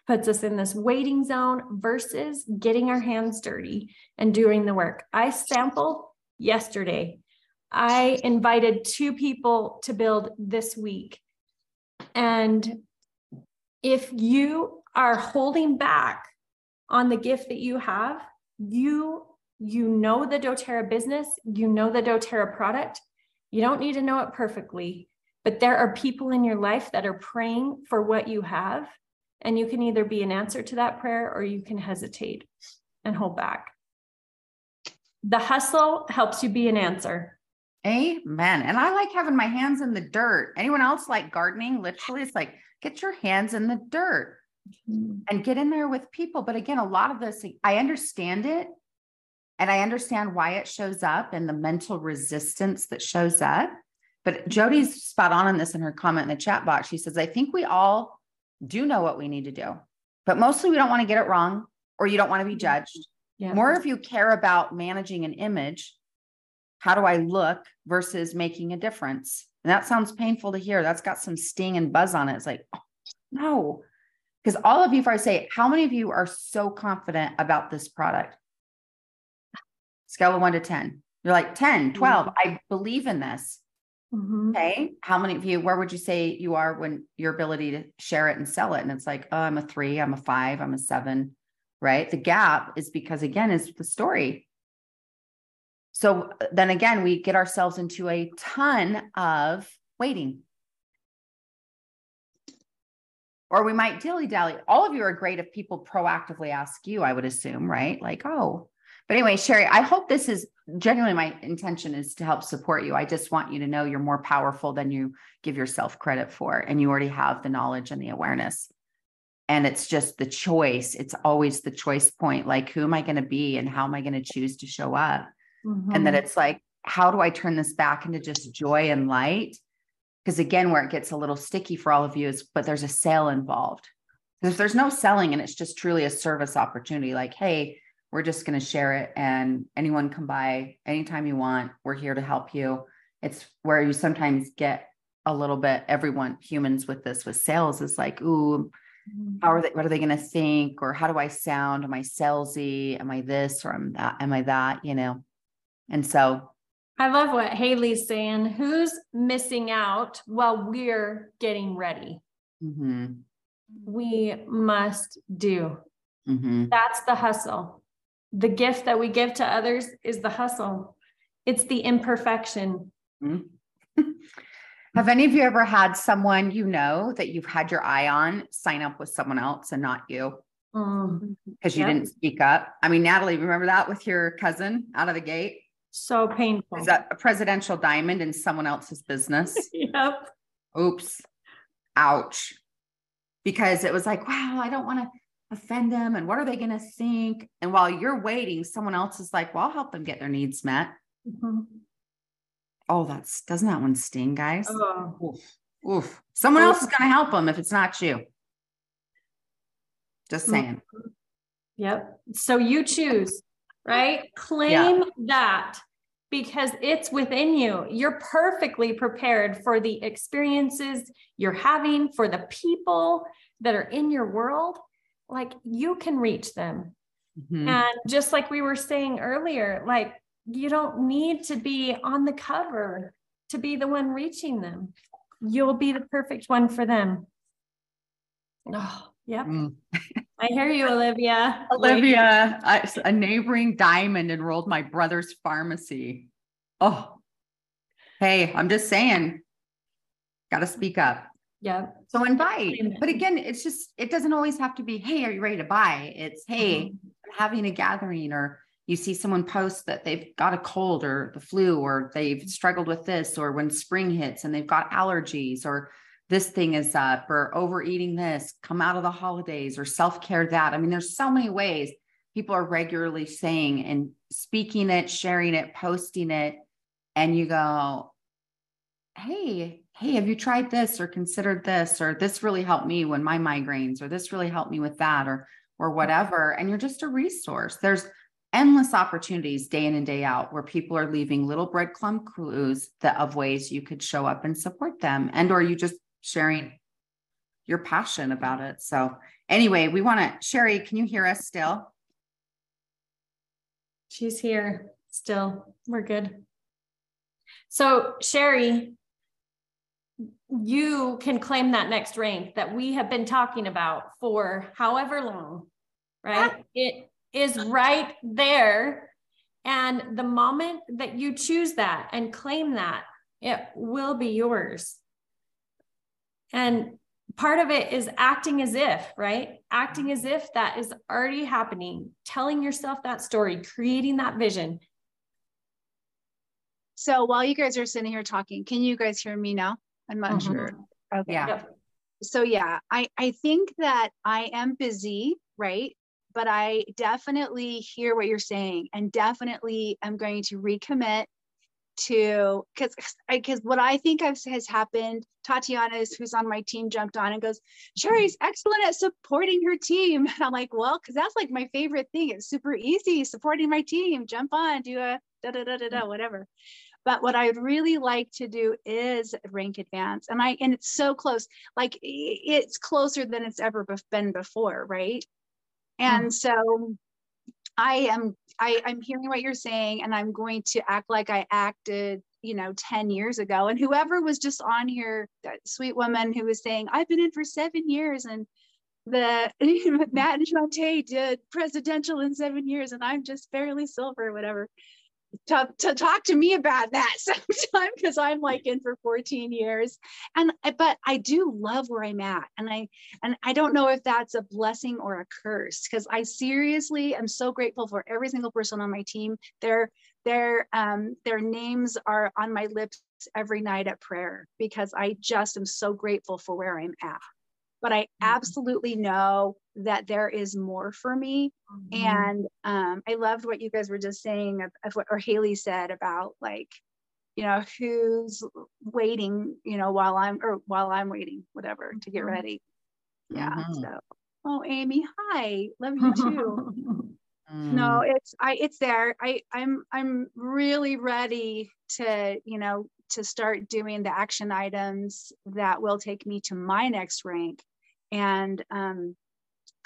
puts us in this waiting zone versus getting our hands dirty and doing the work. I sampled yesterday I invited two people to build this week. And if you are holding back on the gift that you have, you you know the doTERRA business, you know the doTERRA product. You don't need to know it perfectly, but there are people in your life that are praying for what you have, and you can either be an answer to that prayer or you can hesitate and hold back. The hustle helps you be an answer. Amen. And I like having my hands in the dirt. Anyone else like gardening? Literally, it's like get your hands in the dirt mm-hmm. and get in there with people. But again, a lot of this, I understand it, And I understand why it shows up and the mental resistance that shows up. But Jody's spot on on this in her comment in the chat box. She says, I think we all do know what we need to do, but mostly we don't want to get it wrong or you don't want to be mm-hmm. judged. Yeah. More if you care about managing an image, how do I look versus making a difference? And that sounds painful to hear. That's got some sting and buzz on it. It's like, oh, no. Because all of you, if I say, how many of you are so confident about this product? Scale of one to 10. You're like 10, 12. Mm-hmm. I believe in this. Mm-hmm. Okay. How many of you, where would you say you are when your ability to share it and sell it? And it's like, oh, I'm a three, I'm a five, I'm a seven, right? The gap is because, again, is the story. So uh, then again, we get ourselves into a ton of waiting. Or we might dilly dally. All of you are great if people proactively ask you, I would assume, right? Like, oh, but anyway, Sherry, I hope this is genuinely my intention is to help support you. I just want you to know you're more powerful than you give yourself credit for, and you already have the knowledge and the awareness. And it's just the choice. It's always the choice point like, who am I going to be and how am I going to choose to show up? Mm-hmm. And then it's like, how do I turn this back into just joy and light? Because again, where it gets a little sticky for all of you is, but there's a sale involved. If there's no selling and it's just truly a service opportunity, like, hey, we're just going to share it and anyone come by anytime you want. We're here to help you. It's where you sometimes get a little bit, everyone, humans with this, with sales is like, ooh, how are they, what are they going to think? Or how do I sound? Am I salesy? Am I this or am that? Am I that? You know? And so I love what Haley's saying. Who's missing out while we're getting ready? Mm-hmm. We must do. Mm-hmm. That's the hustle the gift that we give to others is the hustle. It's the imperfection. Mm-hmm. have any of you ever had someone you know that you've had your eye on sign up with someone else and not you? Because um, you yep. didn't speak up? I mean natalie remember that with your cousin out of the gate? So painful. Is that a presidential diamond in someone else's business? Yep. Oops. Ouch. Because it was like wow i don't want to offend them and what are they going to think and while you're waiting someone else is like well i'll help them get their needs met mm-hmm. oh that's doesn't that one sting guys oh. oof, oof. someone else is going to help them if it's not you just saying yep so you choose right claim yeah. that because it's within you. You're perfectly prepared for the experiences you're having, for the people that are in your world like you can reach them. Mm-hmm. And just like we were saying earlier, like you don't need to be on the cover to be the one reaching them. You'll be the perfect one for them. Oh, yep. Mm. I hear you, Olivia. Olivia, I, a neighboring diamond enrolled my brother's pharmacy. Oh, hey, I'm just saying, got to speak up. Yeah. So invite. But again, it's just, it doesn't always have to be, hey, are you ready to buy? It's, hey, mm-hmm. I'm having a gathering, or you see someone post that they've got a cold or the flu, or they've struggled with this, or when spring hits and they've got allergies, or this thing is up, or overeating this, come out of the holidays, or self care that. I mean, there's so many ways people are regularly saying and speaking it, sharing it, posting it. And you go, hey, hey, have you tried this or considered this or this really helped me when my migraines or this really helped me with that or or whatever and you're just a resource. There's endless opportunities day in and day out where people are leaving little breadcrumb clues that of ways you could show up and support them and or you just sharing your passion about it. So anyway, we want to Sherry, can you hear us still? She's here still. We're good. So Sherry, you can claim that next rank that we have been talking about for however long, right? It is right there. And the moment that you choose that and claim that, it will be yours. And part of it is acting as if, right? Acting as if that is already happening, telling yourself that story, creating that vision. So while you guys are sitting here talking, can you guys hear me now? I'm not mm-hmm. sure. Okay. Yeah. So yeah, I I think that I am busy, right? but I definitely hear what you're saying and definitely am going to recommit to because because what I think I've, has happened. Tatiana who's on my team jumped on and goes, Sherry's excellent at supporting her team. And I'm like, well, because that's like my favorite thing. It's super easy supporting my team. Jump on, do a da da da da da whatever. But what I'd really like to do is rank advance, and I and it's so close, like it's closer than it's ever been before, right? And mm. so I am I, I'm hearing what you're saying and I'm going to act like I acted, you know, 10 years ago. And whoever was just on here, that sweet woman who was saying, I've been in for seven years and the Matt and did presidential in seven years and I'm just barely silver, whatever to, to talk to me about that sometime because I'm like in for 14 years. And but I do love where I'm at. And I and I don't know if that's a blessing or a curse because I seriously am so grateful for every single person on my team. Their their um their names are on my lips every night at prayer because I just am so grateful for where I'm at. But I mm-hmm. absolutely know that there is more for me. Mm-hmm. And um, I loved what you guys were just saying of, of what, or Haley said about like, you know, who's waiting, you know, while I'm, or while I'm waiting, whatever, to get mm-hmm. ready. Yeah. Mm-hmm. So, oh, Amy, hi, love you too. no mm. it's i it's there i i'm i'm really ready to you know to start doing the action items that will take me to my next rank and um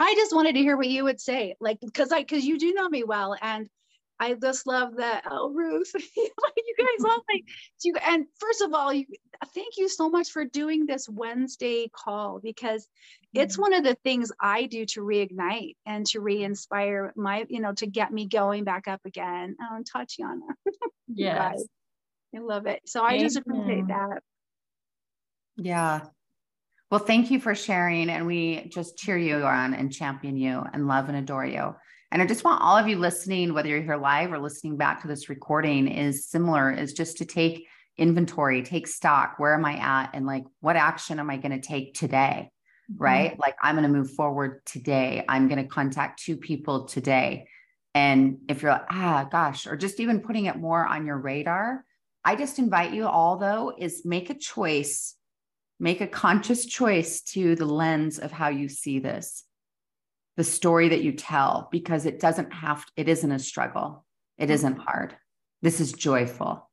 I just wanted to hear what you would say, like because I because you do know me well, and I just love that. Oh, Ruth, you guys all like you. And first of all, you thank you so much for doing this Wednesday call because mm-hmm. it's one of the things I do to reignite and to re-inspire my, you know, to get me going back up again. Oh, Tatiana, yes, I love it. So I just appreciate that. Yeah, well, thank you for sharing. And we just cheer you on and champion you and love and adore you. And I just want all of you listening, whether you're here live or listening back to this recording, is similar, is just to take inventory, take stock. Where am I at? And like, what action am I going to take today? Mm-hmm. Right? Like, I'm going to move forward today. I'm going to contact two people today. And if you're like, ah, gosh, or just even putting it more on your radar, I just invite you all, though, is make a choice Make a conscious choice to the lens of how you see this, the story that you tell, because it doesn't have, it isn't a struggle. It mm-hmm. isn't hard. This is joyful.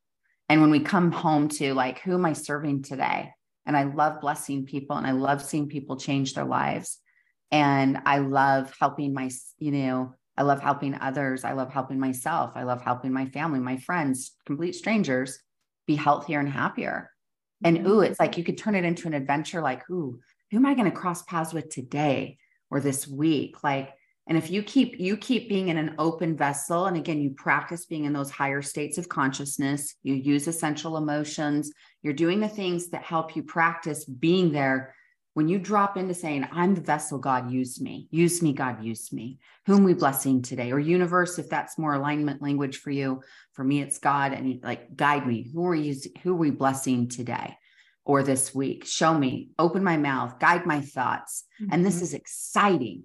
And when we come home to like, who am I serving today? And I love blessing people and I love seeing people change their lives. And I love helping my, you know, I love helping others. I love helping myself. I love helping my family, my friends, complete strangers be healthier and happier. And ooh, it's like you could turn it into an adventure like, ooh, who am I going to cross paths with today or this week? Like, and if you keep you keep being in an open vessel, and again, you practice being in those higher states of consciousness, you use essential emotions, you're doing the things that help you practice being there when you drop into saying, I'm the vessel, God used me, use me, God used me, whom we blessing today, or universe, if that's more alignment language for you. For me, it's God and like guide me. Who are you, who are we blessing today or this week? Show me, open my mouth, guide my thoughts. Mm-hmm. And this mm-hmm. is exciting.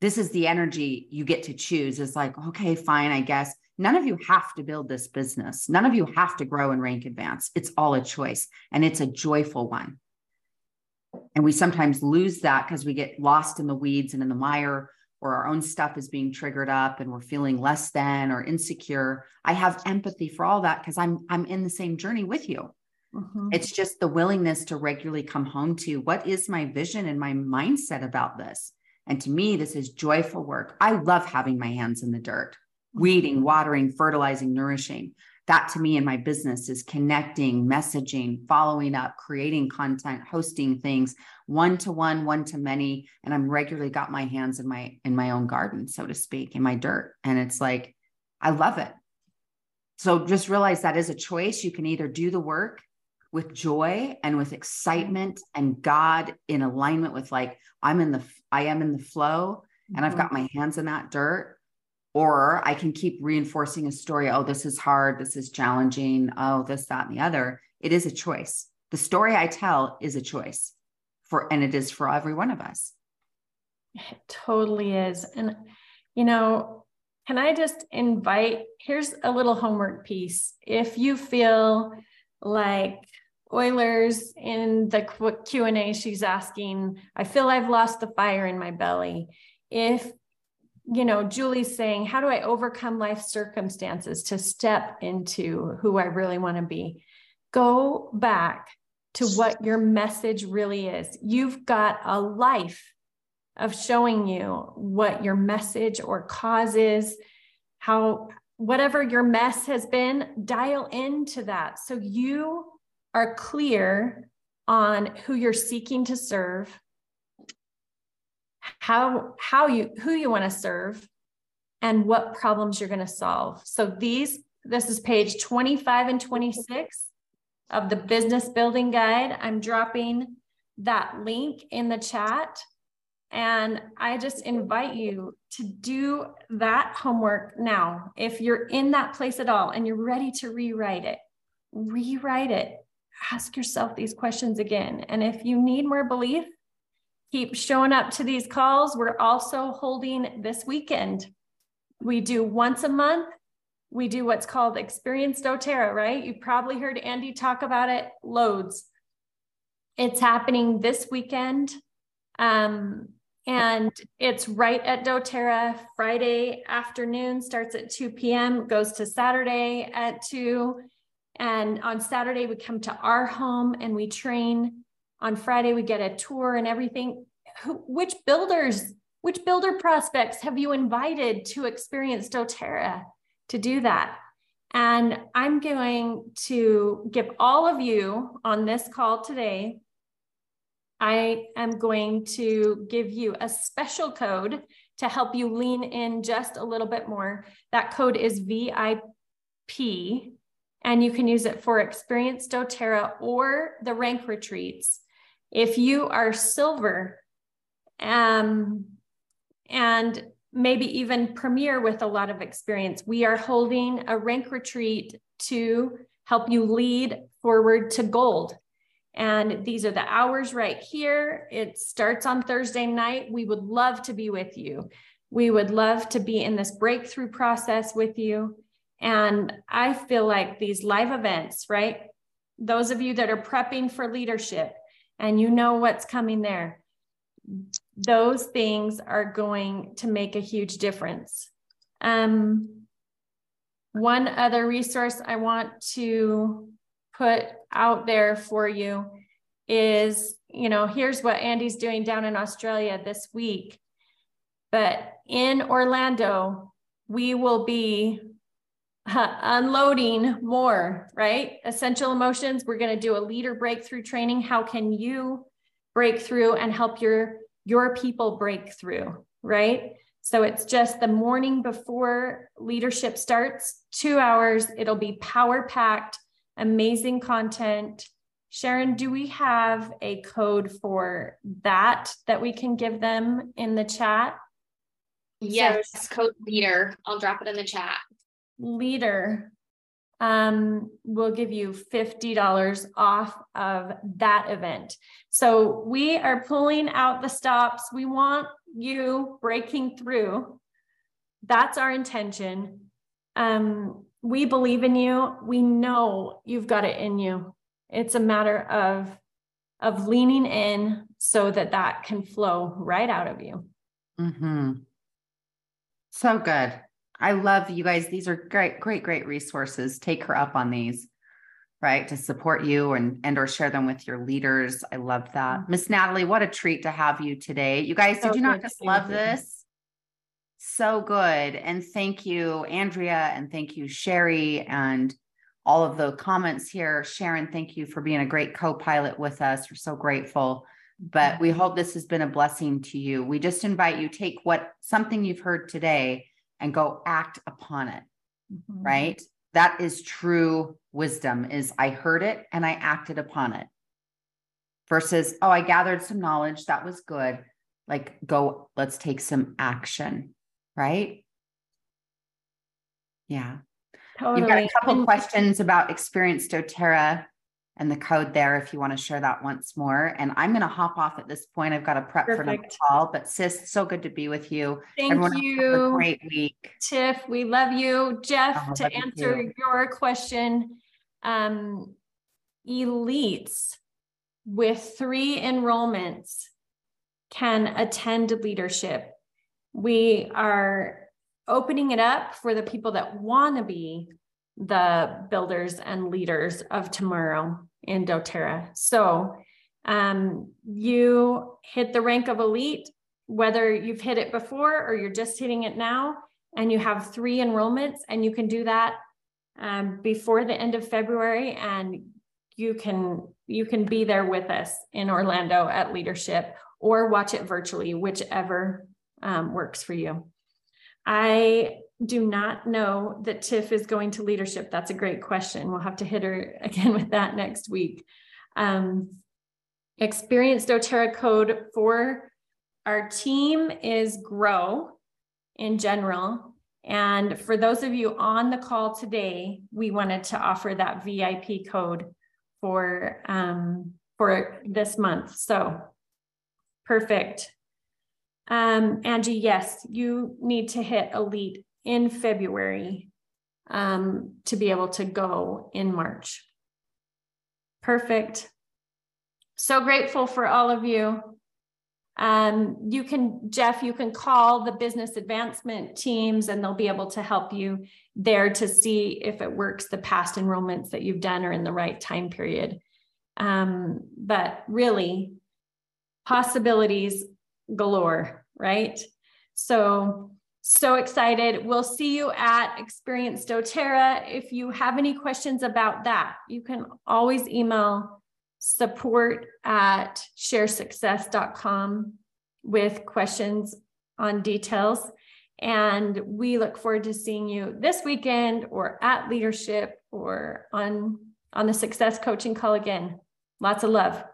This is the energy you get to choose. It's like, okay, fine, I guess. None of you have to build this business. None of you have to grow and rank advance. It's all a choice and it's a joyful one. And we sometimes lose that because we get lost in the weeds and in the mire, or our own stuff is being triggered up and we're feeling less than or insecure. I have empathy for all that because I'm I'm in the same journey with you. Mm-hmm. It's just the willingness to regularly come home to what is my vision and my mindset about this. And to me, this is joyful work. I love having my hands in the dirt, weeding, watering, fertilizing, nourishing that to me in my business is connecting, messaging, following up, creating content, hosting things, one to one, one to many. And I'm regularly got my hands in my in my own garden, so to speak, in my dirt. And it's like, I love it. So just realize that is a choice. You can either do the work with joy and with excitement and God in alignment with like, I'm in the, I am in the flow and I've mm-hmm. got my hands in that dirt or I can keep reinforcing a story. Oh, this is hard. This is challenging. Oh, this, that, and the other. It is a choice. The story I tell is a choice for, and it is for every one of us. It totally is. And, you know, can I just invite? Here's a little homework piece. If you feel like Oilers in the Q&A she's asking, I feel I've lost the fire in my belly. If you know, Julie's saying, how do I overcome life circumstances to step into who I really want to be? Go back to what your message really is. You've got a life of showing you what your message or cause is, how whatever your mess has been, dial into that. So you are clear on who you're seeking to serve, how how you who you want to serve, and what problems you're going to solve. So these this is page 25 and 26 of the business building guide. I'm dropping that link in the chat. And I just invite you to do that homework now. If you're in that place at all and you're ready to rewrite it, rewrite it. Ask yourself these questions again. And if you need more belief, keep showing up to these calls. We're also holding this weekend. We do once a month we do what's called Experience doTERRA, right? You probably heard Andy talk about it loads. It's happening this weekend. Um, and it's right at doTERRA Friday afternoon, starts at 2 p.m., goes to Saturday at 2. And on Saturday, we come to our home and we train. On Friday, we get a tour and everything. Which builders, which builder prospects have you invited to experience doTERRA? to do that. And I'm going to give all of you on this call today, I am going to give you a special code to help you lean in just a little bit more. That code is VIP, and you can use it for Experience doTERRA or the rank retreats. If you are silver, um, and maybe even premier with a lot of experience. We are holding a rank retreat to help you lead forward to gold. And these are the hours right here. It starts on Thursday night. We would love to be with you. We would love to be in this breakthrough process with you. And I feel like these live events, right? Those of you that are prepping for leadership and you know what's coming there, those things are going to make a huge difference. Um, one other resource I want to put out there for you is, you know, here's what Andy's doing down in Australia this week. But in Orlando, we will be unloading more, right? Essential emotions. We're going to do a leader breakthrough training. How can you break through and help your your people break through, right? So it's just the morning before leadership starts, two hours. It'll be power packed, amazing content. Sharon, do we have a code for that that we can give them in the chat? Yes, so, code leader. I'll drop it in the chat. Leader um, will give you $50 off of that event. So we are pulling out the stops. We want you breaking through. That's our intention. Um, we believe in you. We know you've got it in you. It's a matter of of leaning in so that that can flow right out of you. Mm-hmm. So good. I love you guys. These are great, great, great resources. Take her up on these, right? To support you and and or share them with your leaders. I love that. Mm-hmm. Miss Natalie, what a treat to have you today. You guys, so did you not just love this? So good. And thank you, Andrea, and thank you, Sherry, and all of the comments here. Sharon, thank you for being a great co-pilot with us. We're so grateful. But we hope this has been a blessing to you. We just invite you take what something you've heard today and go act upon it. Mm-hmm. Right? That is true wisdom is I heard it and I acted upon it. Versus, oh, I gathered some knowledge, that was good. Like go let's take some action, right? Yeah. Totally. You've got a couple questions about Experience doTERRA. And the code there if you want to share that once more. And I'm going to hop off at this point. I've got to prep Perfect. for another call, but sis, so good to be with you. Thank Everyone you. great week. Tiff, we love you. Jeff, oh, to answer you. your question, um, elites with three enrollments can attend leadership. We are opening it up for the people that want to be the builders and leaders of tomorrow in doTERRA. So um, you hit the rank of elite, whether you've hit it before or you're just hitting it now, and you have three enrollments, and you can do that um, before the end of February, and you can you can be there with us in Orlando at leadership or watch it virtually, whichever um, works for you. I do not know that Tiff is going to leadership. That's a great question. We'll have to hit her again with that next week. Um, Experience doTERRA code for our team is grow in general. And for those of you on the call today, we wanted to offer that VIP code for um, for this month. So perfect. Um, Angie, yes, you need to hit elite in February um, to be able to go in March. Perfect. So grateful for all of you. Um, you can, Jeff, you can call the business advancement teams and they'll be able to help you there to see if it works, the past enrollments that you've done are in the right time period. Um, but really, possibilities galore, right? So, so excited. We'll see you at Experience doTERRA. If you have any questions about that, you can always email support at sharesuccess.com with questions on details. And we look forward to seeing you this weekend or at leadership or on, on the success coaching call again. Lots of love.